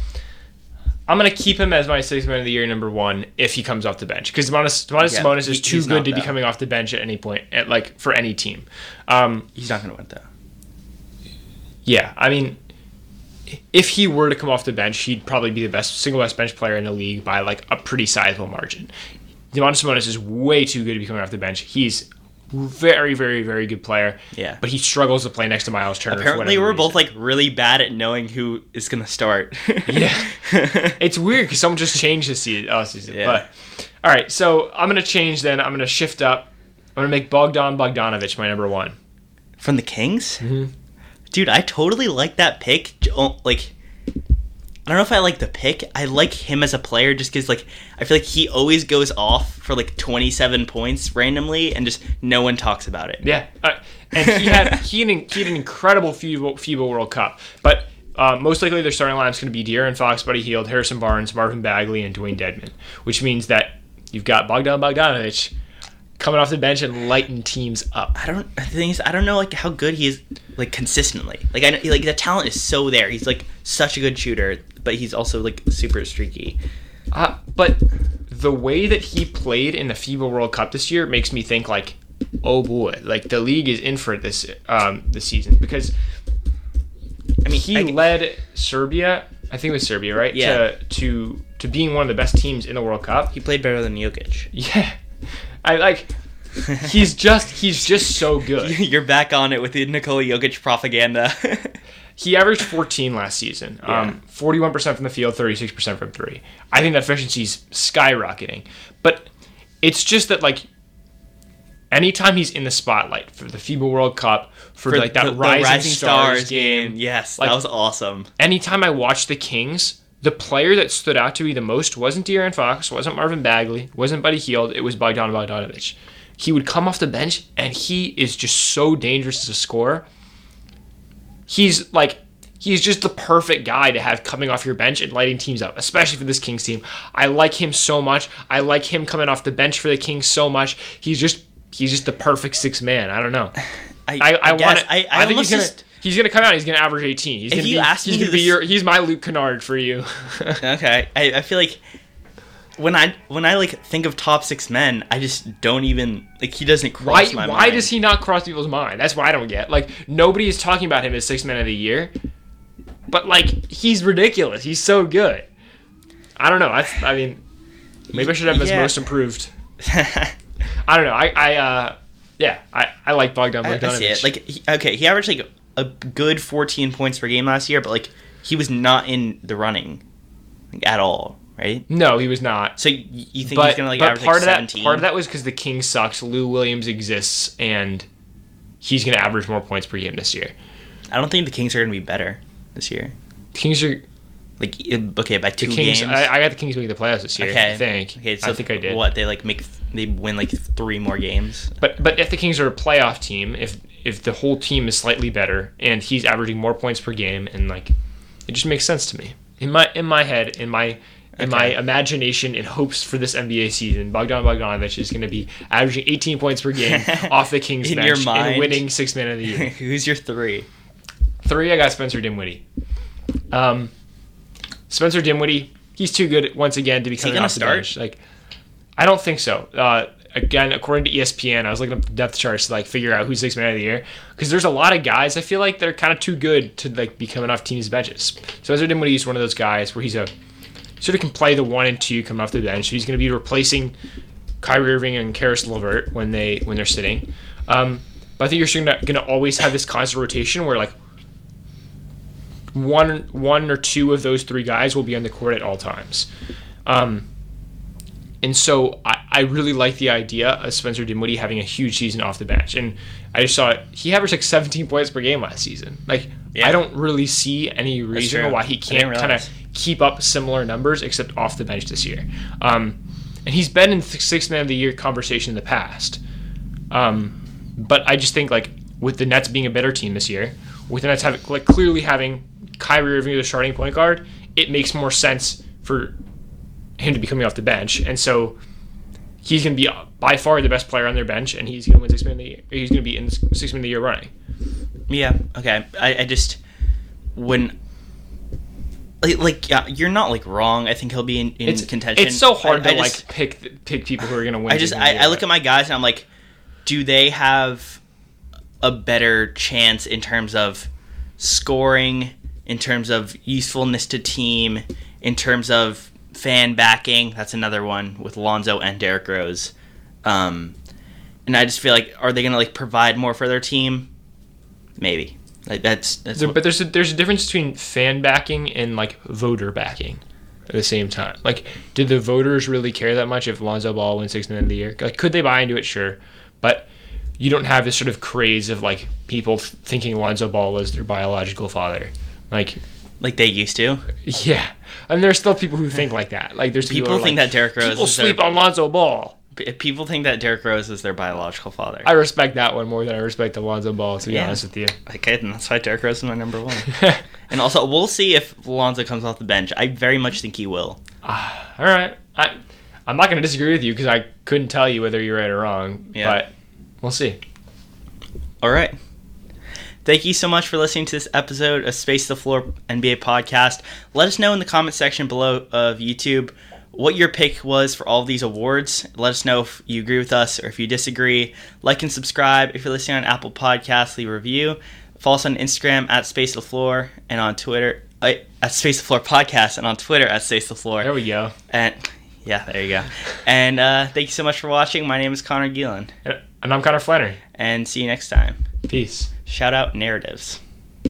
I'm gonna keep him as my sixth man of the year number one if he comes off the bench because Domantas, Domantas Yeah, Sabonis he- is too good to be coming off the bench at any point, at like for any team. Um, He's not gonna win though. yeah, I mean, if he were to come off the bench, he'd probably be the best single best bench player in the league by like a pretty sizable margin. Domantas Sabonis is way too good to be coming off the bench. He's very, very, very good player. Yeah. but he struggles to play next to Myles Turner. Apparently, we're both like really bad at knowing who is gonna start. Yeah. It's weird because someone just changed the season. Oh, season. Yeah. But all right, so I'm gonna change. Then I'm gonna shift up. I'm gonna make Bogdan Bogdanovic my number one. From the Kings? Mm-hmm. Dude, I totally like that pick. Oh, Like, I don't know if I like the pick. I like him as a player just because, like, I feel like he always goes off for like 27 points randomly and just no one talks about it. Yeah, uh, and he had he had, an, he had an incredible FIBA, FIBA World Cup, but. Uh, most likely, their starting line is going to be De'Aaron Fox, Buddy Hield, Harrison Barnes, Marvin Bagley, and Dewayne Dedmon, which means that you've got Bogdan Bogdanovic coming off the bench and lighting teams up. I don't. The thing is, I don't know like how good he is like consistently. Like I like the talent is so there. He's like such a good shooter, but he's also like super streaky. Uh, but the way that he played in the FIBA World Cup this year makes me think like, oh boy, like the league is in for this um, this season because I mean, he I- led Serbia. I think it was Serbia, right? Yeah. To, to to being one of the best teams in the World Cup. he played better than Jokic. Yeah, I like. He's just he's just so good. You're back on it with the Nikola Jokic propaganda. He averaged 14 last season. Um, 41% from the field, 36% from three. I think that efficiency's skyrocketing. But it's just that like anytime he's in the spotlight for the FIBA World Cup, for, like that the- the Rising, Stars, game, Yes, Like- that was awesome. anytime I watched the Kings, the player that stood out to me the most wasn't De'Aaron Fox, wasn't Marvin Bagley, wasn't Buddy Hield, it was Bogdan Bogdanovic. He would come off the bench and he is just so dangerous as a scorer. He's like he's just the perfect guy to have coming off your bench and lighting teams up, especially for this Kings team. I like him so much. I like him coming off the bench for the Kings so much. He's just he's just the perfect six man. I don't know. I, I, I, want. I, I, I, think he's gonna just he's gonna come out. He's gonna average 18. He's If gonna you be he's gonna be your he's my Luke Kennard for you. okay. I, I feel like when I when I like think of top six men, I just don't even like he doesn't why cross my mind. why mind. does he not cross people's mind? That's what I don't get. Like nobody is talking about him as six men of the year, but like he's ridiculous. He's so good. I don't know. I I mean, maybe I should have him Yeah. as most improved. I don't know. I I uh yeah I I like Bogdan I, I see it. Like he, okay, he averaged like a good 14 points per game last year, but like he was not in the running like, at all, right? no, he was not. So you think but, he's gonna like average part like of that 17? part of that was because the King sucks. Lou Williams exists, and he's gonna average more points per game this year. I don't think the Kings are gonna be better this year. The Kings are Like okay, by two The Kings. games. I, I got the Kings making the playoffs this year. okay, I think. Okay, so I think I did. What they like make? They win like three more games. But but if the Kings are a playoff team, if if the whole team is slightly better and he's averaging more points per game, and like it just makes sense to me in my in my head in my in my imagination and hopes for this NBA season, Bogdan Bogdanovic is going to be averaging 18 points per game off the Kings In bench mind. and winning six man of the year. Who's your three? Three, I got Spencer Dinwiddie. Um, Spencer Dinwiddie, he's too good once again to be coming off the start? bench. Like, I don't think so. Uh, again, according to ESPN, I was looking up the depth charts to like figure out who's six man of the year because there's a lot of guys I feel like they're kind of too good to like be coming off teams' benches. So Spencer Dinwiddie is one of those guys where he's a sort of can play the one and two coming off the bench. He's going to be replacing Kyrie Irving and Caris LeVert when they when they're sitting. Um, but I think you're going to always have this constant rotation where like one one or two of those three guys will be on the court at all times. Um, and so I, I really like the idea of Spencer Dinwiddie having a huge season off the bench. And I just saw it. He averaged like 17 points per game last season. Like Yeah. I don't really see any reason why he can't kind of keep up similar numbers except off the bench this year. Um, and he's been in the six man of the year conversation in the past. Um, but I just think like with the Nets being a better team this year, with the Nets having like clearly having Kyrie Irving as the starting point guard, it makes more sense for him to be coming off the bench, and so he's going to be by far the best player on their bench, and he's going to win six man of the year. He's going to be in six man of the year running. Yeah. Okay. I, I just when like, like yeah, you're not like wrong. I think he'll be in, in It's contention. It's so hard I, to I just, like pick pick people who are going to win. I just six man of I, I look at my guys and I'm like, do they have a better chance in terms of scoring, in terms of usefulness to team, in terms of fan backing? That's another one with Lonzo and Derrick Rose. Um, and I just feel like, are they going to like provide more for their team? Maybe. Like that's that's. There- but there's a, there's a difference between fan backing and like voter backing at the same time. Like, did the voters really care that much if Lonzo Ball wins six man of the year? Like, could they buy into it? Sure, but you don't have this sort of craze of like people thinking Lonzo Ball is their biological father. Like, like they used to. yeah, and there's still people who think like that. Like, there's People who think like, that Derrick Rose people is their- sleep on Lonzo Ball. People think that Derrick Rose is their biological father. I respect that one more than I respect the Lonzo Ball. To be Yeah. honest with you. Okay, and that's why Derrick Rose is my number one. and also, we'll see if Lonzo comes off the bench. I very much think he will. Ah, all right. I, I'm not going to disagree with you because I couldn't tell you whether you're right or wrong. Yeah. But we'll see. All right. Thank you so much for listening to this episode of Space the Floor NBA podcast. Let us know in the comment section below of YouTube what your pick was for all of these awards. Let us know if you agree with us or if you disagree. Like and subscribe. If you're listening on Apple Podcasts, leave a review. Follow us on Instagram at Space the Floor and on Twitter uh, at Space the Floor Podcast and on Twitter at Space the Floor. There we go. And yeah, there you go. And uh, thank you so much for watching. My name is Connor Gielan, And I'm Connor Flannery. and see you next time. Peace. Shout out narratives.